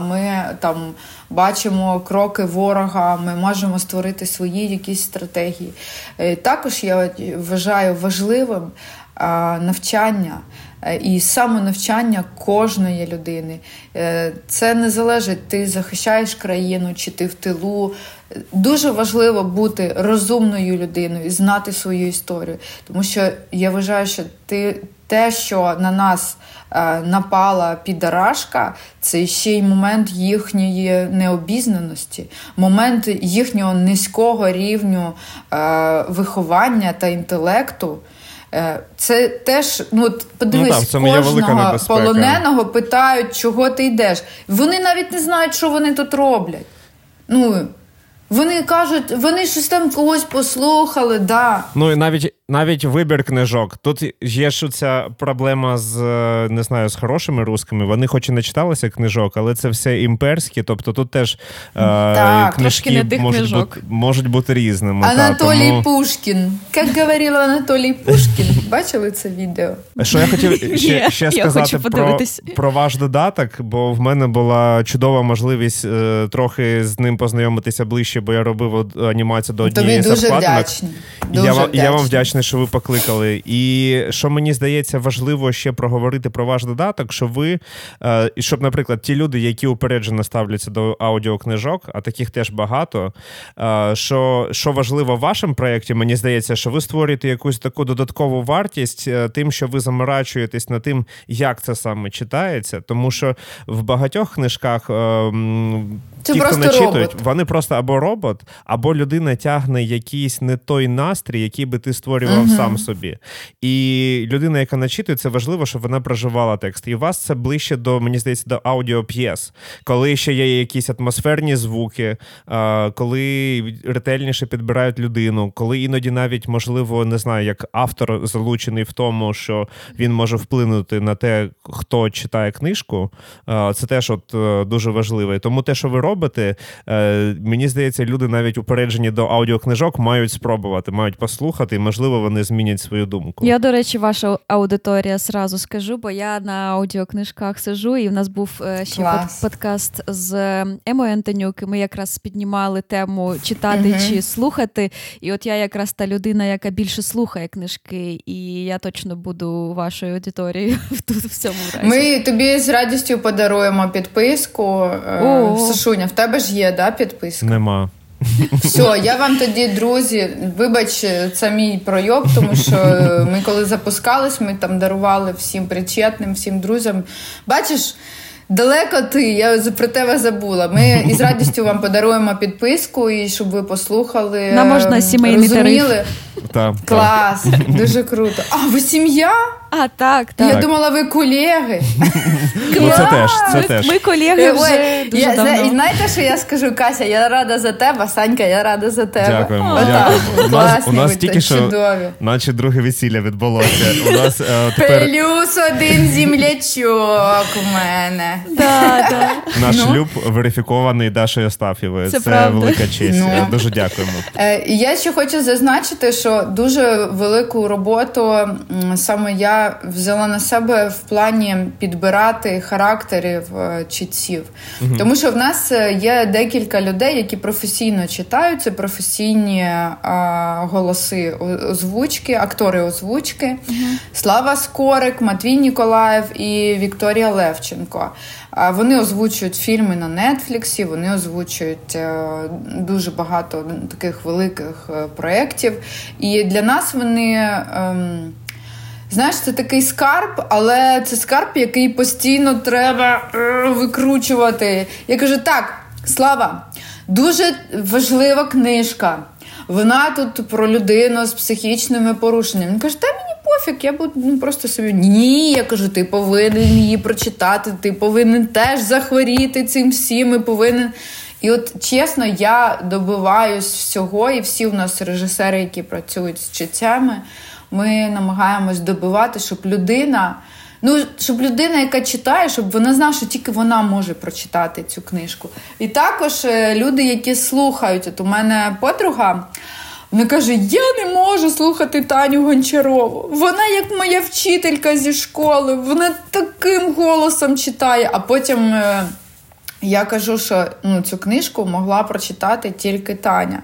Ми там бачимо кроки ворога, ми можемо створити свої якісь стратегії. Е, також я вважаю важливим навчання. Е, і самонавчання кожної людини. Е, це не залежить, ти захищаєш країну чи ти в тилу. Дуже важливо бути розумною людиною і знати свою історію. Тому що я вважаю, що ти те, що на нас е, напала підарашка, це ще й момент їхньої необізнаності, момент їхнього низького рівню виховання та інтелекту. Е, це теж, ну подивись, ну, так, кожного полоненого питають, чого ти йдеш. Вони навіть не знають, що вони тут роблять. Ну, Вони кажуть, вони щось там когось послухали, да. Ну і навіть навіть вибір книжок. Тут є ж ця проблема з не знаю, з хорошими рускими. Вони хоч і не читалися книжок, але це все імперські. Тобто тут теж е, так, книжки не можуть книжок. бути можуть бути різними. Анатолій та, тому... Пушкін. Як говорив Анатолій Пушкін, бачили це відео? Що я хотів ще, ще сказати про про ваш додаток, бо в мене була чудова можливість е, трохи з ним познайомитися ближче, бо я робив анімацію до однієї Тобі дуже вдячний. Дуже я, вдячний. я вам вдячний що ви покликали. І що мені здається, важливо ще проговорити про ваш додаток, що ви, е, щоб, наприклад, ті люди, які упереджено ставляться до аудіокнижок, а таких теж багато. Е, що що важливо в вашому проєкті, мені здається, що ви створюєте якусь таку додаткову вартість е, тим, що ви заморачуєтесь над тим, як це саме читається, тому що в багатьох книжках Це ті, хто не начитують, вони просто або робот, або людина тягне якийсь не той настрій, який би ти створював uh-huh. сам собі. І людина, яка начитує, це важливо, щоб вона проживала текст. І у вас це ближче до, мені здається, до аудіоп'єс, коли ще є якісь атмосферні звуки, коли ретельніше підбирають людину, коли іноді навіть, можливо, не знаю, як автор залучений в тому, що він може вплинути на те, хто читає книжку. Це теж от е, дуже важливо. Тому те, що ви робите, е, мені здається, люди навіть упереджені до аудіокнижок мають спробувати, мають послухати, і можливо вони змінять свою думку. Я, до речі, ваша аудиторія зразу скажу, бо я на аудіокнижках сижу, і в нас був е, ще Клас. подкаст з Емою Антонюк. і Ми якраз піднімали тему читати uh чи слухати. І от я якраз та людина, яка більше слухає книжки, і я точно буду вашою аудиторією тут в цьому разі. Ми тобі з радістю подаруємо підписку. Е, Сашуня, в тебе ж є да, підписка? Нема. Все, я вам тоді, друзі, вибач, це мій пройоб, тому що ми коли запускались, ми там дарували всім причетним, всім друзям. Бачиш, далеко ти, я про тебе забула. Ми із радістю вам подаруємо підписку, і щоб ви послухали. Нам можна сімейний розуміли. тариф. Клас, дуже круто. А ви сім'я? А, так, так. Я думала, ви колеги. Ну, Це теж, це теж. Ми колеги вже дуже я, давно. І знаєте, що я скажу, Кася, я рада за тебе, Санька, я рада за тебе. Дякуємо. дякуємо. У нас, у нас тільки що, наче друге весілля відбулося. У нас, е, тепер... Плюс один землячок у мене. Да, да. Наш ну? шлюб верифікований Дашою Астафєвою. Це, це велика честь. Ну. Дуже дякуємо. Е, я ще хочу зазначити, що дуже велику роботу саме я взяла на себе в плані підбирати характерів е, читців. Угу. Тому що в нас е, є декілька людей, які професійно читають, це професійні а, голоси озвучки, актори озвучки. Угу. Слава Скорик, Матвій Ніколаєв і Вікторія Левченко. Вони озвучують фільми на Нетфліксі, вони озвучують е, дуже багато таких великих проєктів. І для нас вони. Ем, Знаєш, це такий скарб, але це скарб, який постійно треба е, викручувати. Я кажу: так, слава, дуже важлива книжка. Вона тут про людину з психічними порушеннями. Він каже, та мені пофіг, я буду ну, просто собі. Ні, я кажу, ти повинен її прочитати, ти повинен теж захворіти цим всім і повинен. І от чесно, я добиваюсь всього, і всі у нас режисери, які працюють з читцями ми намагаємось добивати, щоб людина. Ну, щоб людина, яка читає, щоб вона знала, що тільки вона може прочитати цю книжку. І також е, люди, які слухають, от у мене подруга, вона каже: Я не можу слухати Таню Гончарову. Вона як моя вчителька зі школи, вона таким голосом читає. А потім е, я кажу, що ну, цю книжку могла прочитати тільки Таня.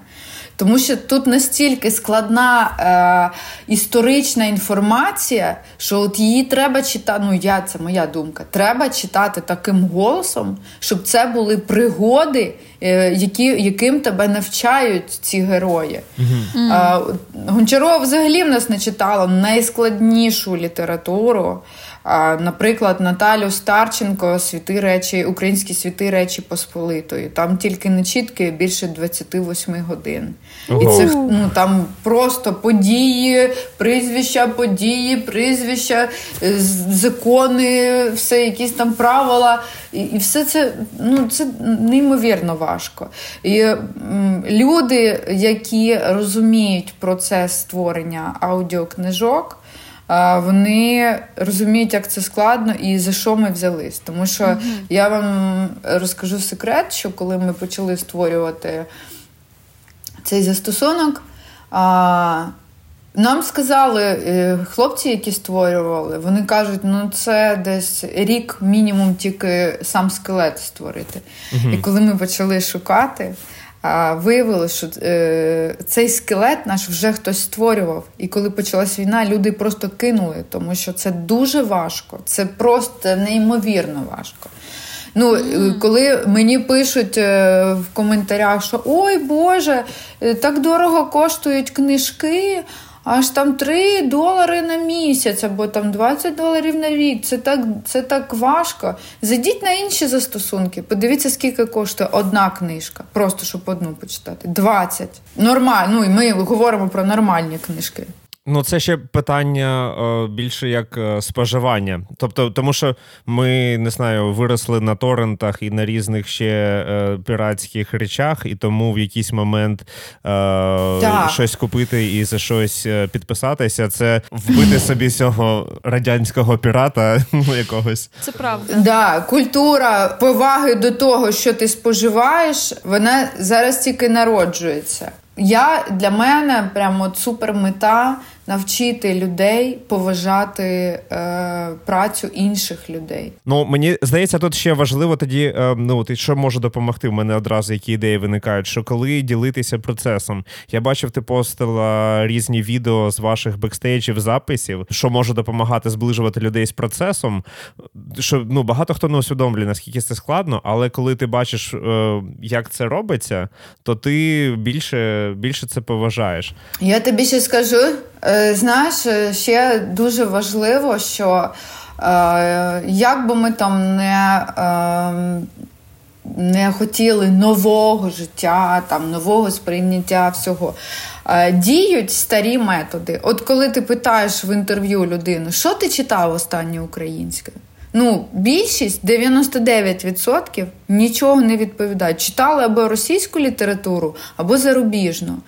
Тому що тут настільки складна е, історична інформація, що от її треба читати. Ну, я це моя думка. Треба читати таким голосом, щоб це були пригоди, е, які, яким тебе навчають ці герої. Mm-hmm. Е, Гончарова взагалі в нас не читала найскладнішу літературу. Наприклад, Наталю Старченко світи речі, українські світи речі Посполитої. Там тільки не чітки більше 28 годин. Ого. І це ну там просто події, прізвища, події, прізвища, е, закони, все, якісь там правила. І і все це ну, це неймовірно важко. І м, люди, які розуміють процес створення аудіокнижок вони розуміють, як це складно і за що ми взялись. Тому що mm-hmm. я вам розкажу секрет, що коли ми почали створювати цей застосунок, нам сказали е, хлопці, які створювали, вони кажуть, ну це десь рік мінімум тільки сам скелет створити. Mm-hmm. І коли ми почали шукати виявилося, що е, цей скелет наш вже хтось створював. І коли почалась війна, люди просто кинули, тому що це дуже важко, це просто неймовірно важко. Ну, mm. Коли мені пишуть е, в коментарях, що ой Боже, так дорого коштують книжки. Аж там 3 долари на місяць або там 20 доларів на рік. Це так це так важко. Зайдіть на інші застосунки. Подивіться, скільки коштує одна книжка. Просто щоб одну почитати. 20. Нормально. Ну і ми говоримо про нормальні книжки. Ну, це ще питання е, більше як е, споживання. Тобто, тому що ми не знаю, виросли на торрентах і на різних ще е, піратських речах, і тому в якийсь момент е, щось купити і за щось підписатися, це вбити собі цього радянського пірата ну, якогось. Це правда. Да, Культура поваги до того, що ти споживаєш, вона зараз тільки народжується. Я для мене прямо от супер мета навчити людей поважати е, працю інших людей. Ну мені здається, тут ще важливо тоді. Е, ну ти що може допомогти? У мене одразу які ідеї виникають. Що коли ділитися процесом? Я бачив, ти постила різні відео з ваших бекстейджів, записів, що може допомагати зближувати людей з процесом. Що ну багато хто не усвідомлює, наскільки це складно, але коли ти бачиш, е, як це робиться, то ти більше, більше це поважаєш. Я тобі ще скажу. Е, знаєш, е, ще дуже важливо, що е, як би ми там не не хотіли нового життя, там, нового сприйняття всього, діють старі методи. От коли ти питаєш в інтерв'ю людину, що ти читав останнє українське? Ну, більшість 99% нічого не відповідають. Читали або російську літературу, або зарубіжну.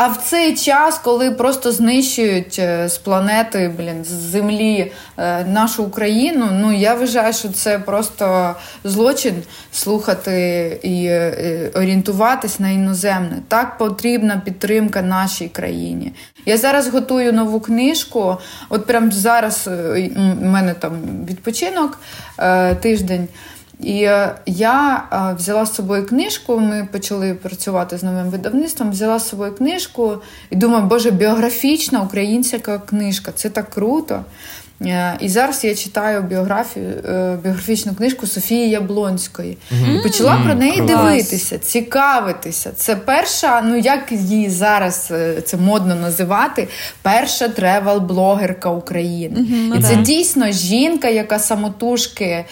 А в цей час, коли просто знищують е, з планети, блін, з землі е, нашу Україну, ну я вважаю, що це просто злочин слухати і е, орієнтуватись на іноземне. Так потрібна підтримка нашій країні. Я зараз готую нову книжку. От прямо зараз у мене там відпочинок тиждень. І е, я е, взяла з собою книжку. Ми почали працювати з новим видавництвом. Взяла з собою книжку і думаю, боже, біографічна українська книжка це так круто. Е, і зараз я читаю біографію, е, біографічну книжку Софії Яблонської. Mm-hmm. І почала mm-hmm. про неї Клас. дивитися, цікавитися. Це перша, ну як її зараз е, це модно називати, перша тревел-блогерка України. Mm-hmm. І це дійсно жінка, яка самотужки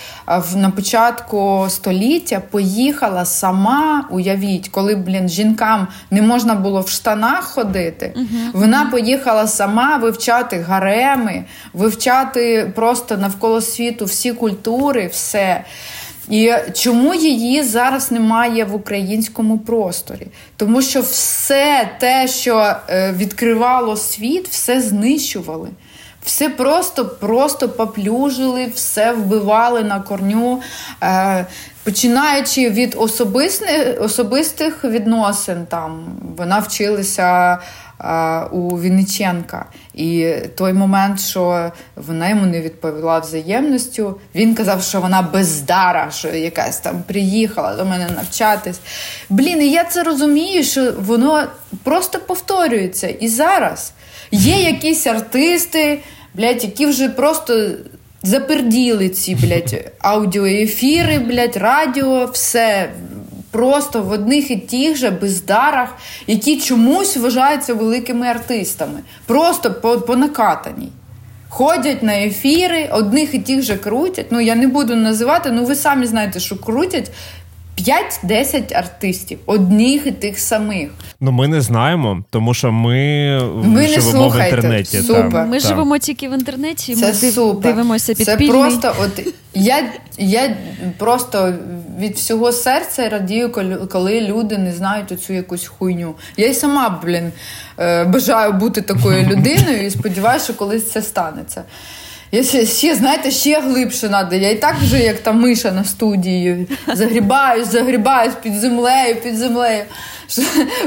на початку століття поїхала сама. Уявіть, коли блін, жінкам не можна було в штанах ходити. Вона поїхала сама вивчати гареми, вивчати вивчати просто навколо світу всі культури, все. І чому її зараз немає в українському просторі? Тому що все те, що е, відкривало світ, все знищували. Все просто просто поплюжили, все вбивали на корню, е, починаючи від особистих особистих відносин, там вона вчилася у Вінниченка. І той момент, що вона йому не відповіла взаємністю, він казав, що вона бездара, що якась там приїхала до мене навчатись. Блін, і я це розумію, що воно просто повторюється. І зараз є якісь артисти, блядь, які вже просто. Заперділи ці, блядь, аудіоефіри, блядь, радіо, все просто в одних і тих же бездарах, які чомусь вважаються великими артистами. Просто по, накатаній. Ходять на ефіри, одних і тих же крутять. Ну я не буду називати, ну ви самі знаєте, що крутять 5-10 артистів, одних і тих самих. Ну ми не знаємо, тому що ми, ми живемо в інтернеті. Супер. Там, ми там. живемо тільки в інтернеті. Це ми супер. дивимося підпільний. Це просто от я я просто від всього серця радію, коли люди не знають оцю якусь хуйню. Я й сама, блін, е, бажаю бути такою людиною і сподіваюся, що колись це станеться. Я ще, ще, знаєте, ще глибше треба. Я і так вже, як та миша на студії, загрібаюсь, загрібаюсь під землею, під землею.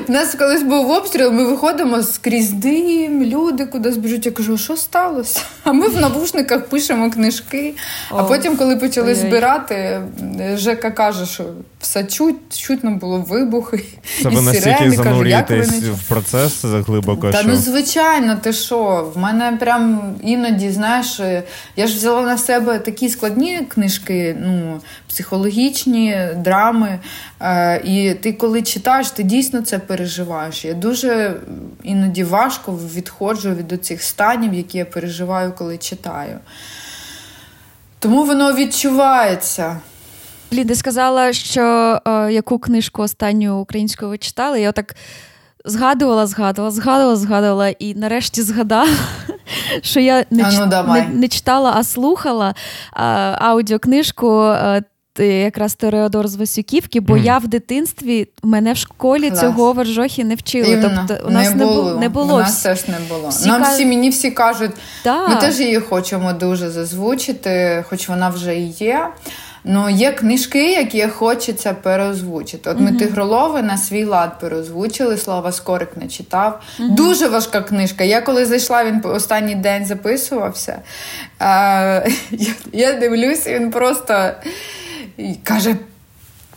У нас колись був обстріл, ми виходимо скрізь дим, люди кудись біжуть. Я кажу, що сталося? А ми в навушниках пишемо книжки. А потім, коли почали збирати, Жека каже, що все чуть, чутно було вибухи. Це ви настільки занурюєтесь в процес глибоко. Та що? ну звичайно, ти що? В мене прям іноді, знаєш. Я ж взяла на себе такі складні книжки, ну, психологічні драми. Е, І ти, коли читаєш, ти дійсно це переживаєш. Я дуже іноді важко відходжу від цих станів, які я переживаю, коли читаю. Тому воно відчувається. Ліда сказала, що е, яку книжку останню українську ви читали. Я так згадувала, згадувала, згадувала, згадувала і нарешті згадала, що я не, а ну, не, не читала, а слухала а, аудіокнижку. Якраз Тореодор з Васюківки, бо mm. я в дитинстві мене в школі Клас. цього вержохи не вчили. Іменно. Тобто у нас не було. Не було. У нас теж не було. Всі Нам всі мені всі кажуть, да. ми теж її хочемо дуже зазвучити, хоч вона вже і є. Ну, є книжки, які хочеться переозвучити. От mm-hmm. ми Тигролови на свій лад переозвучили, Слава Скорик не читав. Mm-hmm. Дуже важка книжка. Я коли зайшла, він останній день записувався. Е, я, я дивлюся, він просто каже: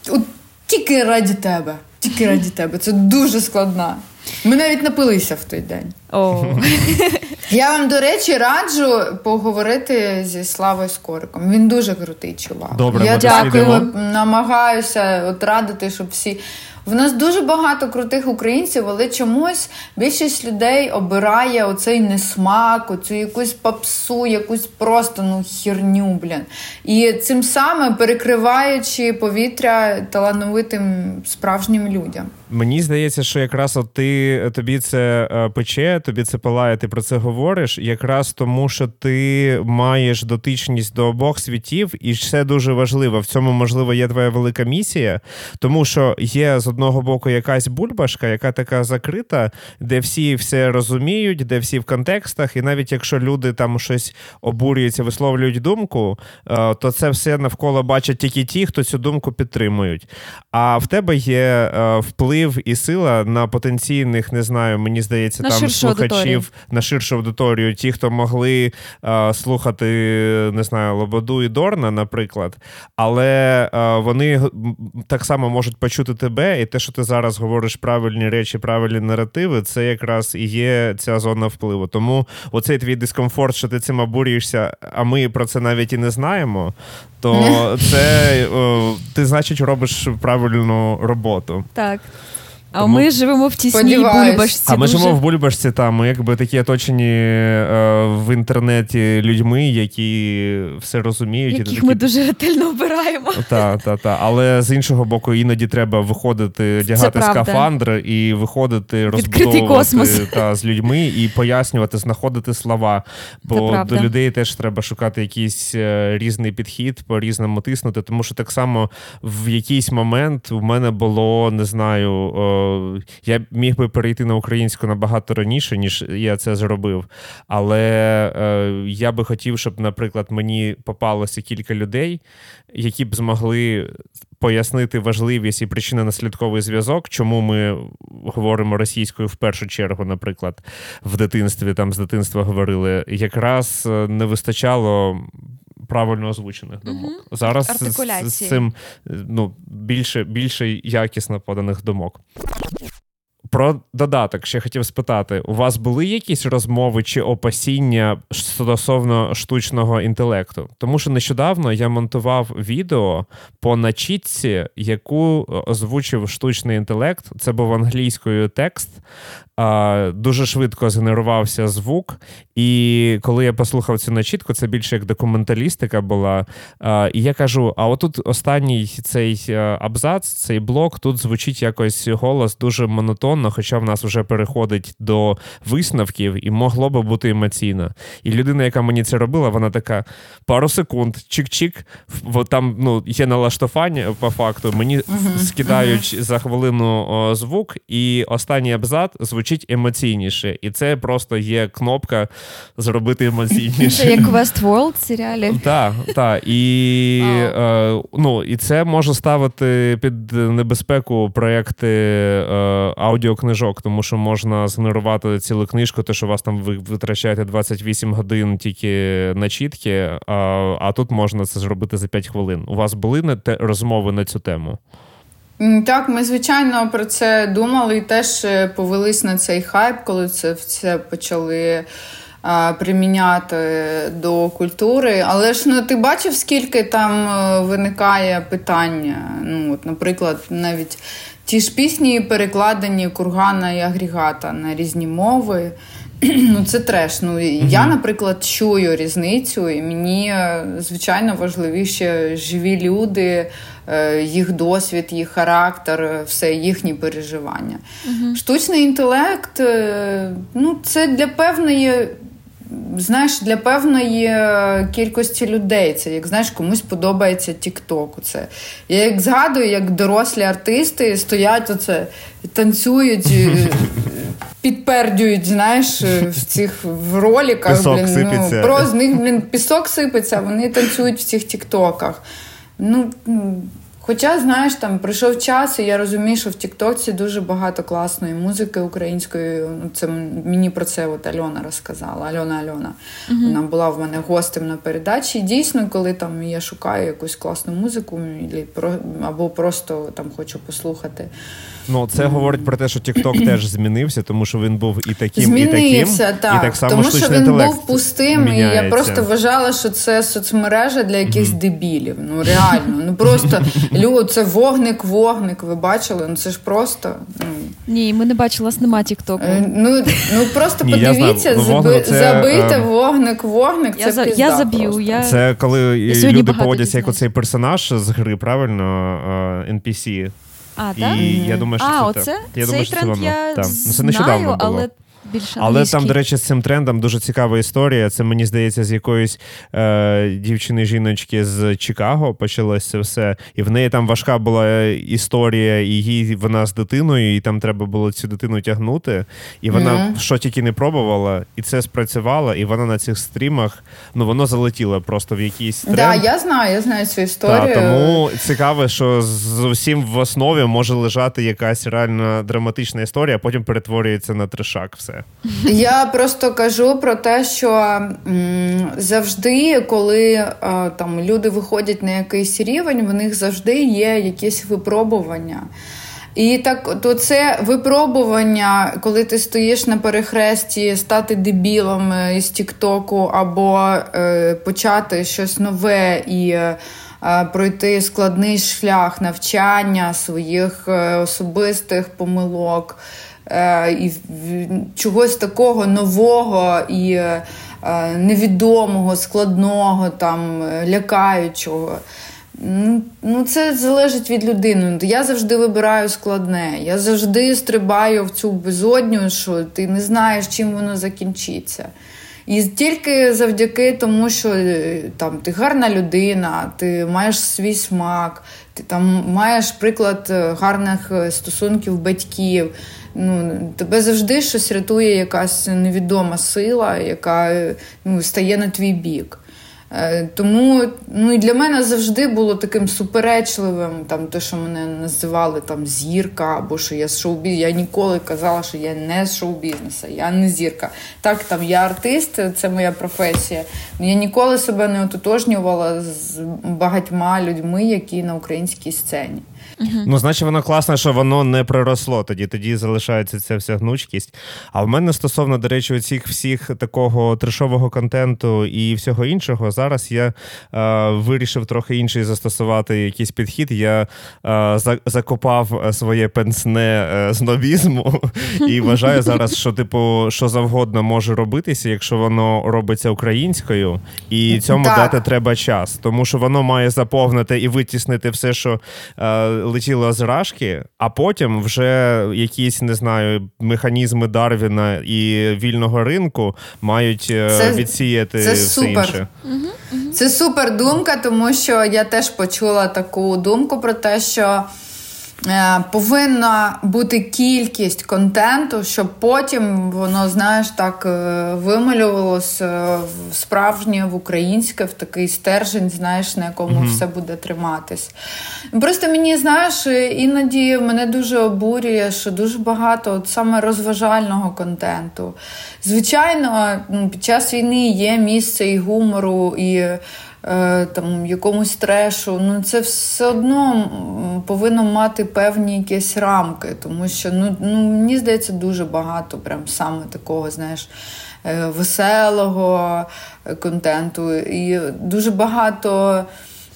От тільки раді тебе, тільки раді тебе. Це дуже складна. Ми навіть напилися в той день. Oh. Я вам, до речі, раджу поговорити зі Славою Скориком. Він дуже крутий чувак. Добре, Я дякую, намагаюся от радити, щоб всі. В нас дуже багато крутих українців, але чомусь більшість людей обирає оцей несмак, оцю якусь попсу, якусь просто ну херню, блін. І цим самим перекриваючи повітря талановитим справжнім людям. Мені здається, що якраз от ти тобі це е, пече, тобі це палає, ти про це говориш, якраз тому, що ти маєш дотичність до обох світів, і це дуже важливо. В цьому можливо є твоя велика місія, тому що є з одного боку якась бульбашка, яка така закрита, де всі все розуміють, де всі в контекстах, і навіть якщо люди там щось обурюються, висловлюють думку, е, то це все навколо бачать тільки ті, хто цю думку підтримують. А в тебе є е, вплив вплив і сила на потенційних, не знаю, мені здається, на там слухачів аудиторію. на ширшу аудиторію, ті, хто могли а, слухати, не знаю, Лободу і Дорна, наприклад, але а, вони так само можуть почути тебе, і те, що ти зараз говориш правильні речі, правильні наративи, це якраз і є ця зона впливу. Тому оцей твій дискомфорт, що ти цим обурюєшся, а ми про це навіть і не знаємо. То це ти, значить, робиш правильну роботу. Так. А Тому... ми живемо в тісній бульбашці. А ми дуже... живемо в бульбашці, там ми якби такі оточені е, в інтернеті людьми, які все розуміють. Яких такі... ми дуже ретельно обираємо. Так, так, так. Але з іншого боку, іноді треба виходити, одягати скафандр і виходити розбудовувати та, з людьми і пояснювати, знаходити слова. Бо до людей теж треба шукати якийсь е, різний підхід, по різному тиснути. Тому що так само в якийсь момент в мене було, не знаю я міг би перейти на українську набагато раніше, ніж я це зробив. Але е, я би хотів, щоб, наприклад, мені попалося кілька людей, які б змогли. Пояснити важливість і причинно-наслідковий зв'язок, чому ми говоримо російською в першу чергу, наприклад, в дитинстві там з дитинства говорили, якраз е, не вистачало правильно озвучених думок. Угу. Зараз з, з цим ну, більше, більше якісно поданих думок. Про додаток ще хотів спитати: у вас були якісь розмови чи опасіння стосовно штучного інтелекту? Тому що нещодавно я монтував відео по начітці, яку озвучив штучний інтелект. Це був англійською текст, дуже швидко згенерувався звук. І коли я послухав цю начітку, це більше як документалістика була. І я кажу: а отут останній цей е, абзац, цей блок, тут звучить якось голос дуже монотонно, хоча в нас вже переходить до висновків і могло би бути емоційно. І людина, яка мені це робила, вона така: пару секунд, чик-чик, там ну, є налаштування по факту. Мені uh-huh. скидають uh-huh. за хвилину о, звук, і останній абзац звучить емоційніше, і це просто є кнопка зробити емоційніше. Це як Westworld серіалі. Так, так. І е, ну, і це може ставити під небезпеку проекти е, аудіокнижок, тому що можна згенерувати цілу книжку, те, що у вас там ви витрачаєте 28 годин тільки на чітки, а, а тут можна це зробити за 5 хвилин. У вас були розмови на цю тему? Так, ми звичайно про це думали і теж е, повелись на цей хайп, коли це все почали приміняти до культури. Але ж ну ти бачив, скільки там е, виникає питання? Ну, от, Наприклад, навіть ті ж пісні перекладені кургана і агрегата на різні мови. Ну, це треш. Ну, Я, наприклад, чую різницю, і мені е, звичайно важливіше живі люди, е, їх досвід, їх характер, все їхні переживання. Штучний інтелект ну, це для певної знаєш, для певної е, кількості людей це як знаєш, комусь подобається Тік-Ток. Я як згадую, як дорослі артисти стоять оце, танцюють. Підпердюють, знаєш, е, в цих в роліках. Пісок блін, сипеться. ну, про з них блін, пісок сипеться, вони танцюють в цих тіктоках. Ну, Хоча, знаєш, там пройшов час, і я розумію, що в Тіктоці дуже багато класної музики української. Ну, це мені про це от Альона розказала. Альона Альона. uh Вона була в мене гостем на передачі. І дійсно, коли там я шукаю якусь класну музику, або просто там хочу послухати. Ну, це говорить про те, що TikTok теж змінився, тому що він був і таким, змінився, і таким. так. І так само тому що він був пустим, міняється. і я просто вважала, що це соцмережа для якихось mm-hmm. дебілів. Ну реально, ну просто лю, це вогник, вогник. Ви бачили? Ну це ж просто. Ну. Ні, ми не бачили, нас нема Тіктоку. Е, ну ну просто Ні, подивіться, заби, це, забийте е... вогник, вогник. Це я, пізда я заб'ю. Я... Це коли я люди поводяться як оцей персонаж з гри, правильно NPC. А, так? І я думаю, що а, це оце? Я Цей що тренд це воно. я Так. знаю, Це нещодавно було. але більше Але там, до речі, з цим трендом дуже цікава історія. Це мені здається, з якоїсь е, дівчини-жіночки з Чикаго почалося це все. І в неї там важка була історія, і їй вона з дитиною, і там треба було цю дитину тягнути. І вона mm-hmm. що тільки не пробувала, і це спрацювало, і вона на цих стрімах ну воно залетіло просто в якийсь тренд. Да, я знаю, я знаю цю історію. Так, Тому цікаво, що зовсім в основі може лежати якась реально драматична історія, а потім перетворюється на трешак все. Я просто кажу про те, що завжди, коли а, там люди виходять на якийсь рівень, в них завжди є якісь випробування. І так, то це випробування, коли ти стоїш на перехресті, стати дебілом е, із Тіктоку, або е, почати щось нове і е, пройти складний шлях навчання своїх е, особистих помилок. Е, і чогось такого нового і е, невідомого, складного, там, лякаючого. Ну, Це залежить від людини. Я завжди вибираю складне. Я завжди стрибаю в цю безодню, що ти не знаєш, чим воно закінчиться. І тільки завдяки тому, що е, там ти гарна людина, ти маєш свій смак, ти там маєш приклад гарних стосунків батьків ну, тебе завжди щось рятує якась невідома сила, яка ну, стає на твій бік. Е, тому ну, і для мене завжди було таким суперечливим, там, те, що мене називали там зірка, або що я з шоу-бізнесу. Я ніколи казала, що я не з шоу-бізнесу, я не зірка. Так, там я артист, це моя професія. Я ніколи себе не ототожнювала з багатьма людьми, які на українській сцені. Uh-huh. Ну, значить, воно класно, що воно не приросло тоді, тоді залишається ця вся гнучкість. А в мене стосовно, до речі, оцих всіх такого трешового контенту і всього іншого, зараз я е, вирішив трохи інший застосувати якийсь підхід. Я е, закопав своє пенсне е, знобізму і вважаю зараз, що, типу, що завгодно може робитися, якщо воно робиться українською, і цьому так. дати треба час, тому що воно має заповнити і витіснити все, що. Е, летіло з рашки, а потім вже якісь не знаю механізми Дарвіна і вільного ринку мають е, це, відсіяти це все супер. інше. Це супер думка, тому що я теж почула таку думку про те, що. Е, повинна бути кількість контенту, щоб потім воно, знаєш, так е, вималювалося в справжнє, в українське, в такий стержень, знаєш, на якому mm-hmm. все буде триматись. Просто мені, знаєш, іноді мене дуже обурює, що дуже багато от саме розважального контенту. Звичайно, під час війни є місце і гумору, і е, там якомусь трешу, ну це все одно повинно мати певні якісь рамки, тому що ну, ну мені здається дуже багато прям саме такого, знаєш. Е, веселого контенту, і дуже багато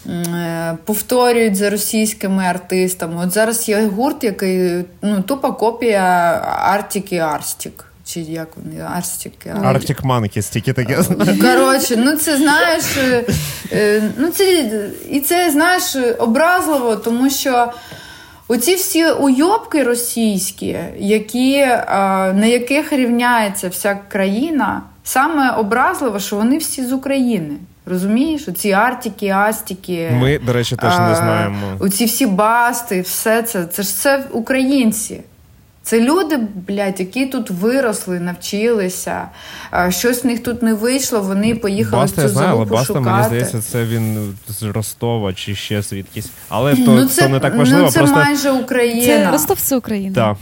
Е, повторюють за російськими артистами. От зараз є гурт, який ну, тупа копія Артік і Асті. Чи як вони Асті? Arctic Monkeys, тільки таке. Коротше, ну це знаєш, е, е, ну це і це знаєш образливо, тому що. Оці всі уйобки російські, які, на яких рівняється вся країна, саме образливо, що вони всі з України. Розумієш, оці Артіки, Астіки. Ми, до речі, теж не знаємо. Оці всі басти, все це. Це ж все українці. Це люди, блядь, які тут виросли, навчилися. Щось в них тут не вийшло, вони поїхали Баста, в цю знаю, але Баста, шукати. мені здається, це він з Ростова чи ще звідкись. Але то ну, це, то не так важливо. Ну, Це просто... майже Україна. Це Ростов це Україна. Так.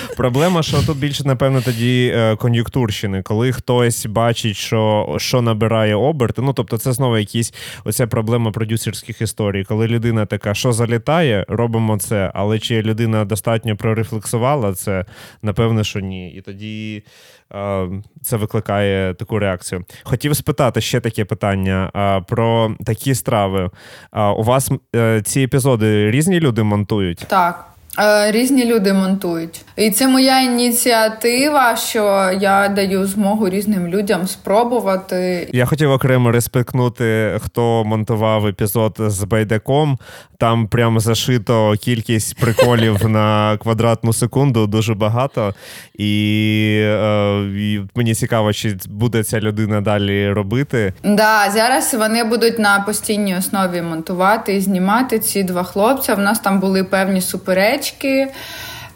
Проблема, що тут більше, напевно, тоді е, кон'юнктурщини, коли хтось бачить, що що набирає оберти. Ну, тобто, це знову якісь оця проблема продюсерських історій, коли людина така, що залітає, робимо це. Але чи людина достатньо прорефлексувала? Сказала, це напевне, що ні. І тоді е, це викликає таку реакцію. Хотів спитати ще таке питання е, про такі страви. Е, у вас е, ці епізоди різні люди монтують? Так. Е, різні люди монтують, і це моя ініціатива, що я даю змогу різним людям спробувати. Я хотів окремо респектнути, хто монтував епізод з байдаком. Там прямо зашито кількість приколів на квадратну секунду, дуже багато. І, е, і мені цікаво, чи буде ця людина далі робити. Да, зараз вони будуть на постійній основі монтувати і знімати ці два хлопця. В нас там були певні суперечки.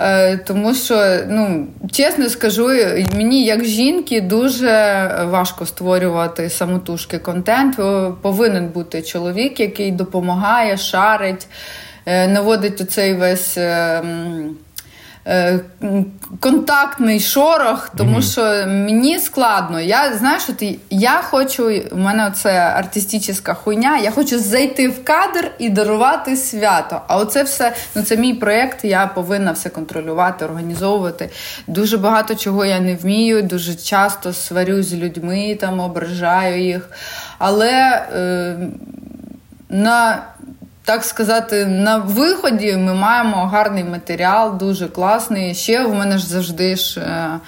Е, тому що, ну чесно скажу, мені як жінки дуже важко створювати самотужки контент. Повинен бути чоловік, який допомагає, шарить, е, наводить оцей весь. Е, контактний шорох, тому mm-hmm. що мені складно. Я знаєш, от я хочу, у мене це артистична хуйня. Я хочу зайти в кадр і дарувати свято. А оце все ну це мій проєкт, я повинна все контролювати, організовувати. Дуже багато чого я не вмію, дуже часто сварю з людьми, там ображаю їх. Але е, на так сказати, на виході ми маємо гарний матеріал, дуже класний. Ще в мене ж завжди ж. Е,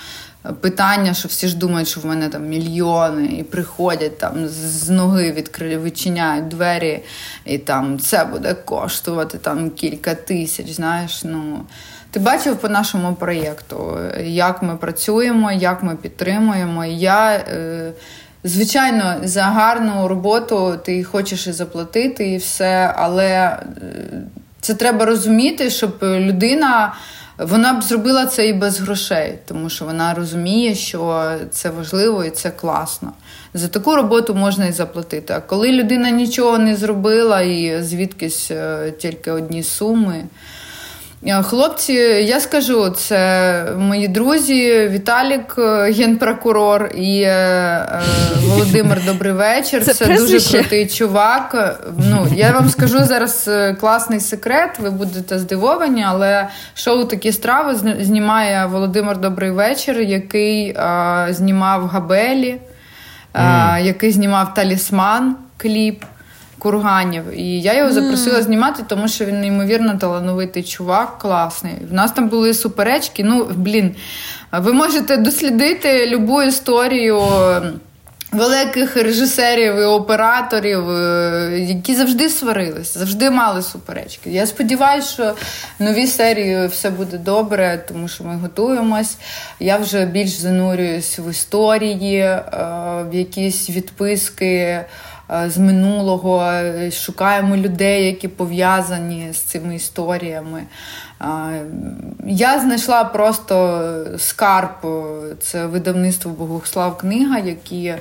питання, що всі ж думають, що в мене там мільйони, і приходять там з ноги відкри... відчиняють двері, і там це буде коштувати там кілька тисяч. Знаєш, ну ти бачив по нашому проєкту, як ми працюємо, як ми підтримуємо. Я е, Звичайно, за гарну роботу ти хочеш і заплатити, і все, але е, це треба розуміти, щоб людина вона б зробила це і без грошей, тому що вона розуміє, що це важливо і це класно. За таку роботу можна і заплатити. А коли людина нічого не зробила і звідкись е, тільки одні суми. Е, хлопці, я скажу, це мої друзі, Віталік, е, генпрокурор і е, е, Володимир Добрий вечір. Це, це дуже крутий чувак. Ну, Я вам скажу зараз класний секрет, ви будете здивовані, але шоу такі страви знімає Володимир Добрий вечір, який е, знімав Габелі, mm. який знімав Талісман кліп. Курганів. І я його запросила mm. знімати, тому що він неймовірно талановитий чувак, класний. В нас там були суперечки. Ну, блін, ви можете дослідити любу історію. Великих режисерів і операторів, е, які завжди сварилися, завжди мали суперечки. Я сподіваюся, що в новій серії все буде добре, тому що ми готуємось. Я вже більш занурююсь в історії, е, в якісь відписки. Е, з минулого, е, шукаємо людей, які пов'язані з цими історіями. Е, я знайшла просто скарб, це видавництво Богослав книга, які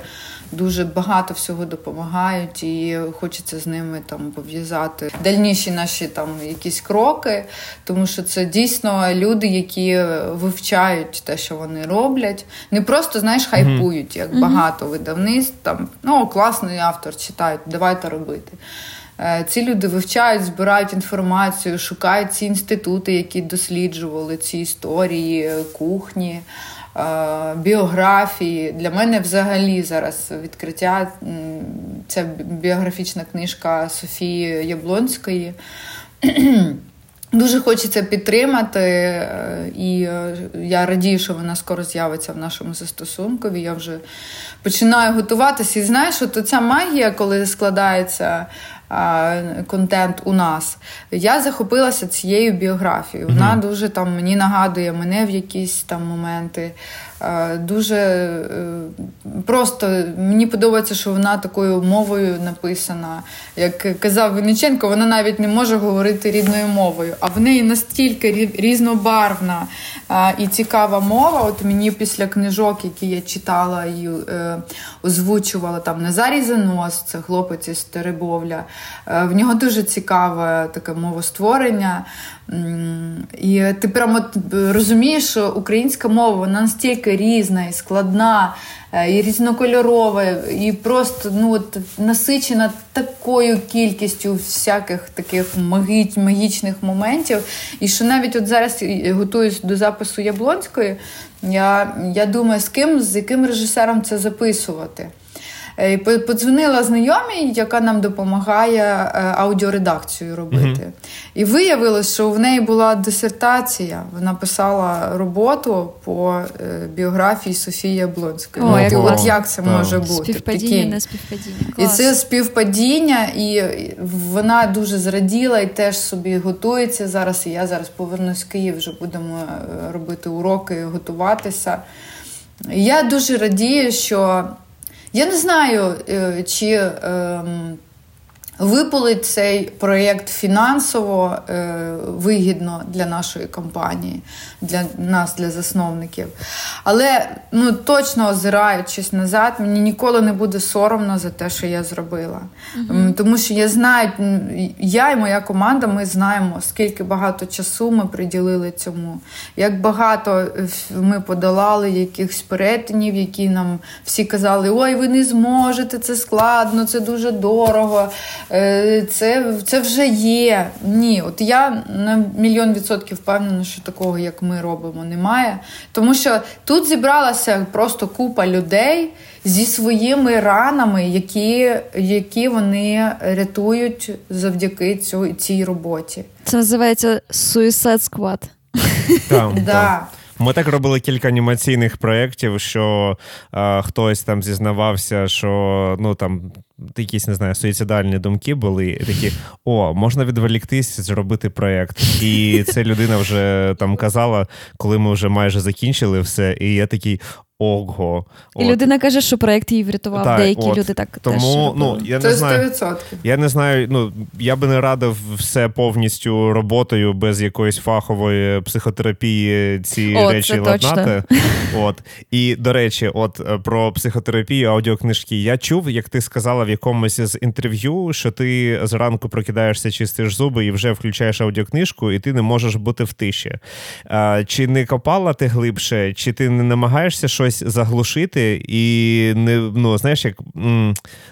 дуже багато всього допомагають, і хочеться з ними там пов'язати дальніші наші там якісь кроки, тому що це дійсно люди, які вивчають те, що вони роблять. Не просто знаєш, хайпують, як багато видавництв там ну класний автор читають, давайте робити. Е, ці люди вивчають, збирають інформацію, шукають ці інститути, які досліджували ці історії, кухні, біографії. Для мене взагалі зараз відкриття це біографічна книжка Софії Яблонської. Дуже хочеться підтримати, е, і я радію, що вона скоро з'явиться в нашому застосункові. Я вже починаю готуватися. І знаєш, от ця магія, коли складається контент у нас. Я захопилася цією біографією. Вона mm-hmm. дуже там мені нагадує мене в якісь там моменти. Дуже е, просто мені подобається, що вона такою мовою написана. Як казав Винниченко, вона навіть не може говорити рідною мовою, а в неї настільки різнобарвна і цікава мова. От мені після книжок, які я читала і е, озвучувала там Назарій Занос, це хлопець із Теребовля. Е, в нього дуже цікаве таке мовостворення. І ти прямо розумієш, що українська мова вона настільки різна і складна, е, і різнокольорова, і просто ну, от, насичена такою кількістю всяких таких магічних моментів. І що навіть от зараз готуюсь до запису Яблонської, я, я думаю, з ким, з яким режисером це записувати. Е, подзвонила знайомій, яка нам допомагає е, аудіоредакцію робити. Mm-hmm. І виявилось, що в неї була дисертація. Вона писала роботу по е, біографії Софії Яблонської. О, як От як це так. може бути? Співпадіння, не співпадіння. Клас. І це співпадіння, і вона дуже зраділа і теж собі готується зараз. І я зараз повернусь в Київ, вже будемо робити уроки, готуватися. Я дуже радію, що я не знаю, е, чи ем, випалить цей проєкт фінансово е, вигідно для нашої компанії, для нас, для засновників. Але ну, точно озираючись назад, мені ніколи не буде соромно за те, що я зробила. Угу. Тому що я знаю, я і моя команда, ми знаємо, скільки багато часу ми приділили цьому, як багато ми подолали якихось перетинів, які нам всі казали: Ой, ви не зможете, це складно, це дуже дорого. Е, це це вже є. Ні, от я на мільйон відсотків впевнена, що такого, як ми робимо, немає. Тому що тут зібралася просто купа людей зі своїми ранами, які які вони рятують завдяки цій, цій роботі. Це називається Suicide Squad. Так, Ми так робили кілька анімаційних проєктів, що е, хтось там зізнавався, що ну там якісь не знаю, суїцидальні думки були, такі: о, можна відволіктись, зробити проєкт. І це людина вже там казала, коли ми вже майже закінчили все. І я такий: ого. І от. людина каже, що проєкт її врятував. Так, Деякі от. люди так Тому, теж ну, я не знаю, 100%. Я не знаю, ну я би не радив все повністю роботою без якоїсь фахової психотерапії ці О, речі ладнати. От. І до речі, от е, про психотерапію, аудіокнижки. Я чув, як ти сказала в якомусь з інтерв'ю, що ти зранку прокидаєшся, чистиш зуби і вже включаєш аудіокнижку, і ти не можеш бути в тиші. Чи не копала ти глибше, чи ти не намагаєшся щось? Щось заглушити і не ну, знаєш, як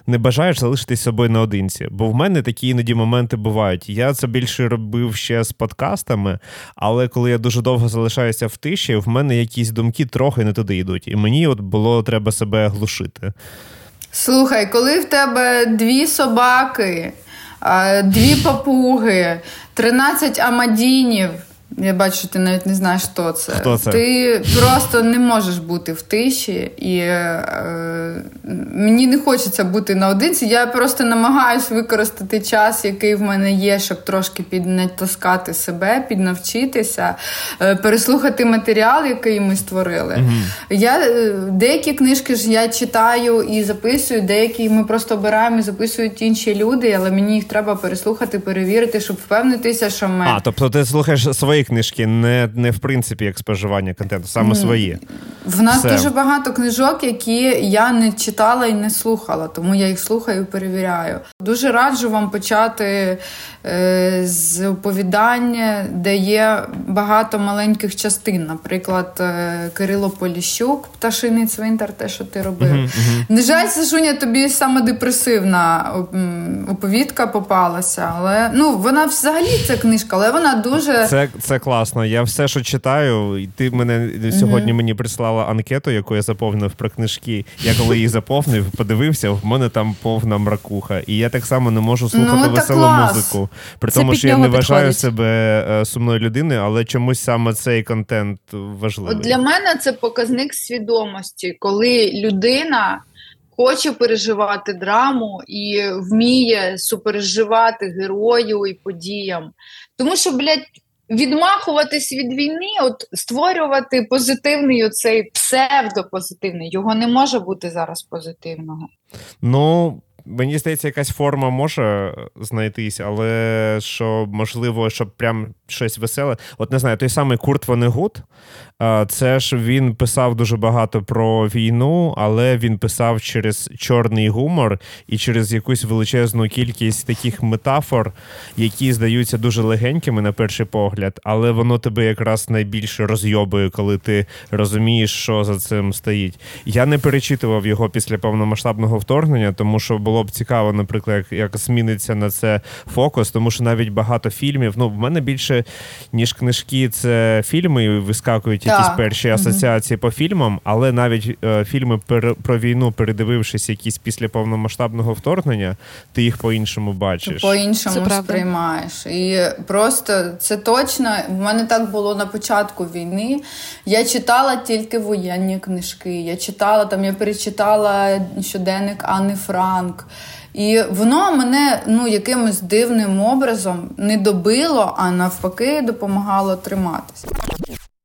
не бажаєш залишитись собою наодинці. Бо в мене такі іноді моменти бувають. Я це більше робив ще з подкастами, але коли я дуже довго залишаюся в тиші, в мене якісь думки трохи не туди йдуть. І мені от було треба себе глушити. Слухай, коли в тебе дві собаки, дві папуги, 13 амадінів. Я бачу, що ти навіть не знаєш, хто це. Хто це? Ти просто не можеш бути в тиші, і е, мені не хочеться бути наодинці. Я просто намагаюся використати час, який в мене є, щоб трошки піднатаскати себе, піднавчитися, е, переслухати матеріал, який ми створили. Угу. Я е, Деякі книжки ж я читаю і записую, деякі ми просто обираємо і записують інші люди, але мені їх треба переслухати, перевірити, щоб впевнитися, що ми. А, тобто ти слухаєш свої книжки, не не в принципі як споживання контенту, саме свої. В нас Все. дуже багато книжок, які я не читала і не слухала, тому я їх слухаю і перевіряю. Дуже раджу вам почати е, з оповідання, де є багато маленьких частин. Наприклад, е, Кирило Поліщук, пташиний цвинтар, те, що ти робив. Uh-huh, uh-huh. Не жаль, Сашуня, тобі саме депресивна оповідка попалася, але ну вона взагалі це книжка, але вона дуже це це класно. Я все, що читаю, і ти мене сьогодні мені прислала анкету, яку я заповнив про книжки. Я коли її заповнив, подивився, в мене там повна мракуха, і я так само не можу слухати ну, веселу клас. музику. При це тому, що я не вважаю підходить. себе е, сумною людиною, але чомусь саме цей контент важливий. От Для мене це показник свідомості, коли людина хоче переживати драму і вміє супереживати герою і подіям. Тому що, блядь, відмахуватись від війни, от створювати позитивний оцей псевдопозитивний, його не може бути зараз позитивного. Ну. Мені здається, якась форма може знайтись, але що можливо, щоб прям щось веселе. От не знаю, той самий Курт Вонегут, це ж він писав дуже багато про війну, але він писав через чорний гумор і через якусь величезну кількість таких метафор, які здаються дуже легенькими на перший погляд, але воно тебе якраз найбільше розйобує, коли ти розумієш, що за цим стоїть. Я не перечитував його після повномасштабного вторгнення, тому що було б цікаво, наприклад, як зміниться на це фокус, тому що навіть багато фільмів. Ну, в мене більше ніж книжки, це фільми вискакують якісь перші асоціації mm-hmm. по фільмам, але навіть е, фільми пер, про війну, передивившись якісь після повномасштабного вторгнення, ти їх по-іншому бачиш. По-іншому сприймаєш. І просто це точно. В мене так було на початку війни. Я читала тільки воєнні книжки. Я читала там, я перечитала щоденник Анни Франк. І воно мене ну якимось дивним образом не добило, а навпаки, допомагало триматися.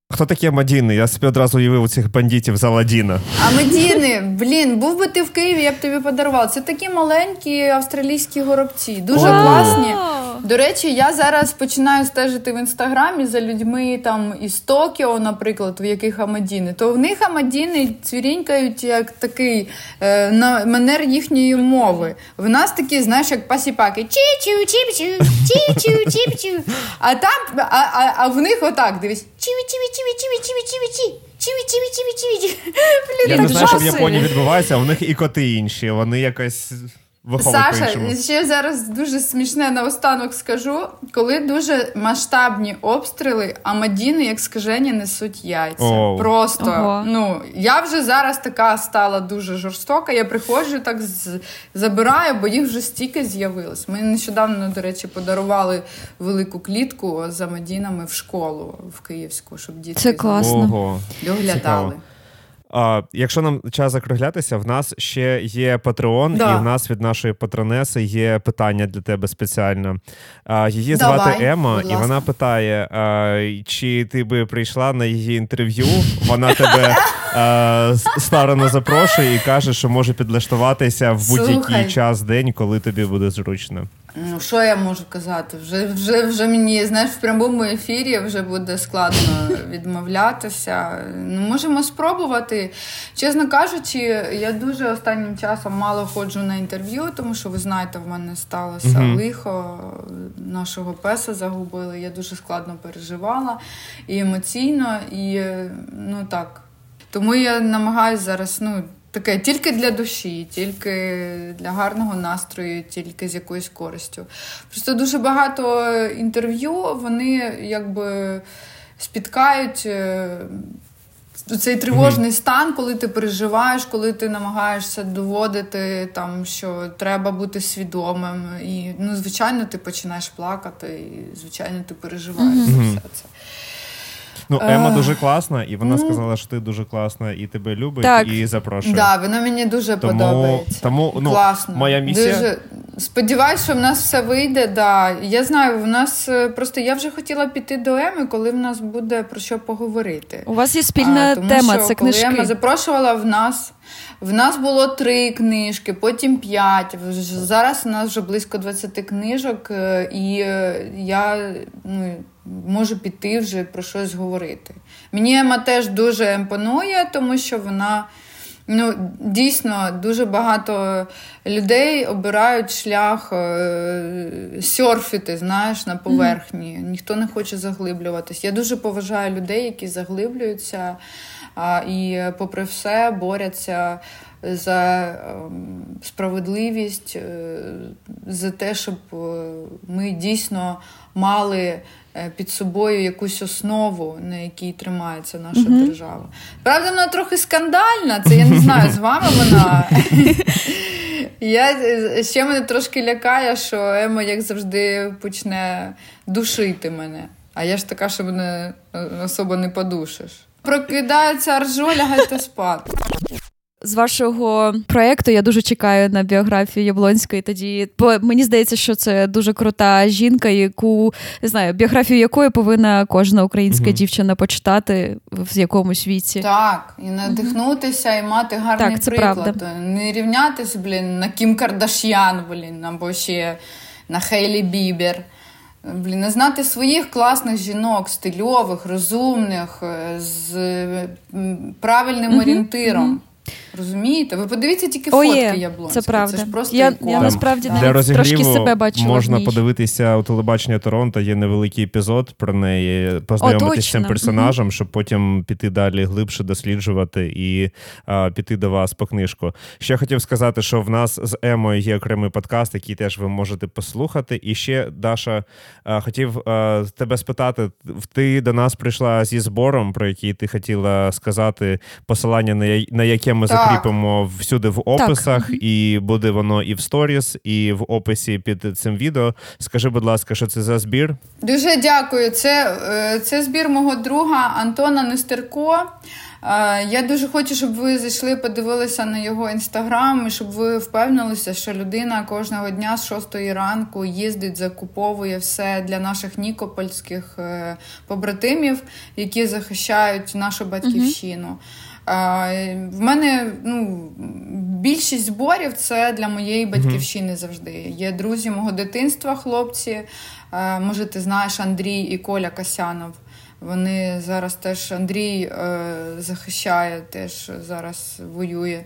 Хто такі Амадіни? Я собі одразу уявив цих бандитів з Аладдіна. Амадіни, блін, був би ти в Києві, я б тобі подарувала. Це такі маленькі австралійські горобці, дуже класні. До речі, я зараз починаю стежити в інстаграмі за людьми там із Токіо, наприклад, в яких Амадіни. То в них Амадіни цвірінькають як такий е, на манер їхньої мови. В нас такі, знаєш, як пасіпаки. Чі-чу, чіп-чу, чі-чу, чіп-чу. А там, а, а, а в них отак дивись. Чіві-чіві-чіві-чіві-чіві-чіві-чі. Чіві-чіві-чіві-чіві-чіві. Я не знаю, що в Японії відбувається, а в них і коти інші. Вони якось Саша, ще зараз дуже смішне наостанок скажу, коли дуже масштабні обстріли, а мадіни, як скажені, несуть яйця. Oh. Просто Ого. ну я вже зараз така стала дуже жорстока. Я приходжу, так з... забираю, бо їх вже стільки з'явилось. Ми нещодавно, до речі, подарували велику клітку за мадінами в школу в Київську, щоб діти Це класно. доглядали. А, Якщо нам час закруглятися, в нас ще є Патреон, да. і в нас від нашої патронеси є питання для тебе спеціально. А, Її Давай, звати Ема, і вона питає: а, чи ти би прийшла на її інтерв'ю? Вона тебе а, старано запрошує і каже, що може підлаштуватися в будь-який Слухай. час день, коли тобі буде зручно. Ну, що я можу казати? Вже вже, вже мені знаєш, в прямому ефірі вже буде складно відмовлятися. Ну, Можемо спробувати. Чесно кажучи, я дуже останнім часом мало ходжу на інтерв'ю, тому що ви знаєте, в мене сталося uh лихо. Нашого песа загубили. Я дуже складно переживала і емоційно, і ну так. Тому я намагаюся зараз. ну, Таке тільки для душі, тільки для гарного настрою, тільки з якоюсь користю. Просто дуже багато інтерв'ю вони якби спіткають е, цей тривожний mm-hmm. стан, коли ти переживаєш, коли ти намагаєшся доводити, там, що треба бути свідомим. І, ну, звичайно, ти починаєш плакати, і, звичайно, ти переживаєш mm-hmm. за все це. Ну, Ема дуже класна, і вона сказала, що ти дуже класна і тебе любить, так. і запрошує. Так, да, вона мені дуже тому, подобається. Тому ну, Класно. моя місія. Дуже Сподіваюсь, що в нас все вийде. Да. Я знаю, в нас е, просто я вже хотіла піти до Еми, коли в нас буде про що поговорити. У вас є спільна а, тому тема, що, це коли книжки. Ема запрошувала в нас. В нас було три книжки, потім п'ять. Зараз у нас вже близько 20 книжок, е, і е, я ну, можу піти вже про щось говорити. Мені Ема теж дуже імпонує, тому що вона. Ну, дійсно, дуже багато людей обирають шлях е, сьорфіти, знаєш, на поверхні. Ніхто не хоче заглиблюватись. Я дуже поважаю людей, які заглиблюються і, попри все, борються за е, справедливість, е, за те, щоб е, ми дійсно мали під собою якусь основу, на якій тримається наша mm-hmm. держава. Правда, вона трохи скандальна, це я не знаю, з вами вона. Я, Ще мене трошки лякає, що Ема, як завжди, почне душити мене. А я ж така, що мене особо не подушиш. Прокидається ржо, лягайте спати з вашого проєкту я дуже чекаю на біографію Яблонської. Тоді бо мені здається, що це дуже крута жінка, яку не знаю, біографію якої повинна кожна українська mm-hmm. дівчина почитати в якомусь віці. Так, і надихнутися, mm-hmm. і мати гарний так, це приклад. Правда. Не рівнятися, блін, на Кім Кардаш'ян, блін, або ще на Хейлі Бібер. Блін, не знати своїх класних жінок, стильових, розумних, е, з правильним mm-hmm. орієнтиром. Розумієте? Ви подивіться тільки фотки О, Яблонської. Це правда. Це ж просто я, я насправді Для навіть трошки себе бачила. Можна подивитися у телебачення Торонто, є невеликий епізод про неї, познайомитися з цим персонажем, mm-hmm. щоб потім піти далі глибше досліджувати і а, піти до вас по книжку. Ще хотів сказати, що в нас з Емою є окремий подкаст, який теж ви можете послухати. І ще, Даша, а, хотів а, тебе спитати: ти до нас прийшла зі збором, про який ти хотіла сказати, посилання на, на яке ми так закріпимо всюди в описах, так. і буде воно і в сторіс, і в описі під цим відео. Скажи, будь ласка, що це за збір? Дуже дякую. Це, е, Це збір мого друга Антона Нестерко. Е, я дуже хочу, щоб ви зайшли, подивилися на його інстаграм, і щоб ви впевнилися, що людина кожного дня з 6 ранку їздить, закуповує все для наших нікопольських е, побратимів, які захищають нашу батьківщину. Uh-huh. В мене ну, більшість зборів це для моєї батьківщини завжди. Є друзі мого дитинства, хлопці. Може, ти знаєш Андрій і Коля Касянов. Вони зараз теж Андрій е, захищає, теж зараз воює.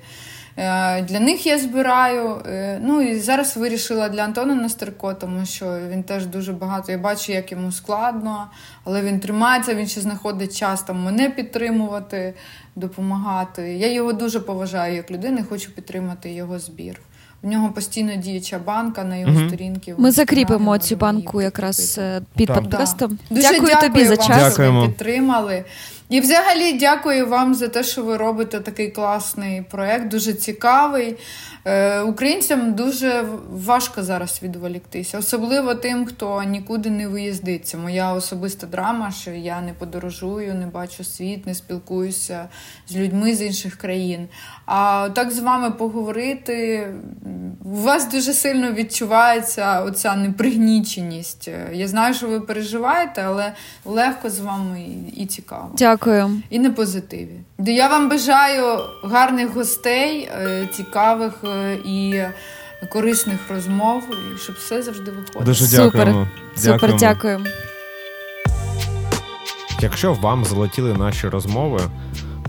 Е, для них я збираю. Е, ну і зараз вирішила для Антона Настерко, тому що він теж дуже багато. Я бачу, як йому складно, але він тримається, він ще знаходить час там мене підтримувати, допомагати. Я його дуже поважаю як людину, хочу підтримати його збір. В нього постійно діюча банка на його mm сторінки. Ми закріпимо цю банку якраз е, під так. подкастом. Да. Дуже дякую, тобі за час. ви підтримали. І, взагалі, дякую вам за те, що ви робите такий класний проект, дуже цікавий. Е, Українцям дуже важко зараз відволіктися, особливо тим, хто нікуди не виїздить. Це моя особиста драма, що я не подорожую, не бачу світ, не спілкуюся з людьми з інших країн. А так з вами поговорити, у вас дуже сильно відчувається оця непригніченість. Я знаю, що ви переживаєте, але легко з вами і цікаво. Дякую. І на позитиві. Я вам бажаю гарних гостей, е, цікавих е, і корисних розмов, і щоб все завжди виходило. Дуже дякуємо. Супер, Супер, дякуємо. Якщо вам залетіли наші розмови.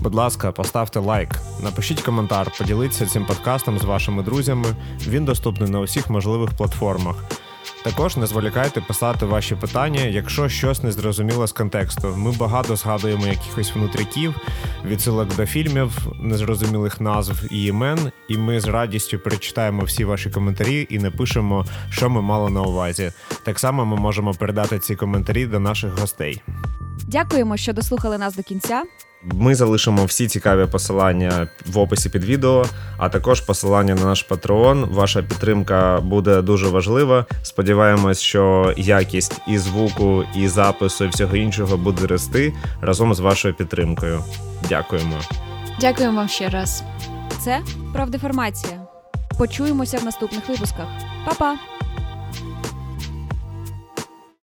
Будь ласка, поставте лайк, напишіть коментар, поділіться цим подкастом з вашими друзями. Він доступний на усіх можливих платформах. Також не зволікайте писати ваші питання, якщо щось не зрозуміло з контексту. Ми багато згадуємо якихось внутряків, відсилок до фільмів, незрозумілих назв і імен, і ми з радістю перечитаємо всі ваші коментарі і напишемо, що ми мали на увазі. Так само ми можемо передати ці коментарі до наших гостей. Дякуємо, що дослухали нас до кінця. Ми залишимо всі цікаві посилання в описі під відео, а також посилання на наш патреон. Ваша підтримка буде дуже важлива. Сподіваємось, що якість і звуку, і запису, і всього іншого буде рости разом з вашою підтримкою. Дякуємо. Дякуємо вам ще раз. Це правдеформація. Почуємося в наступних випусках. Па-па!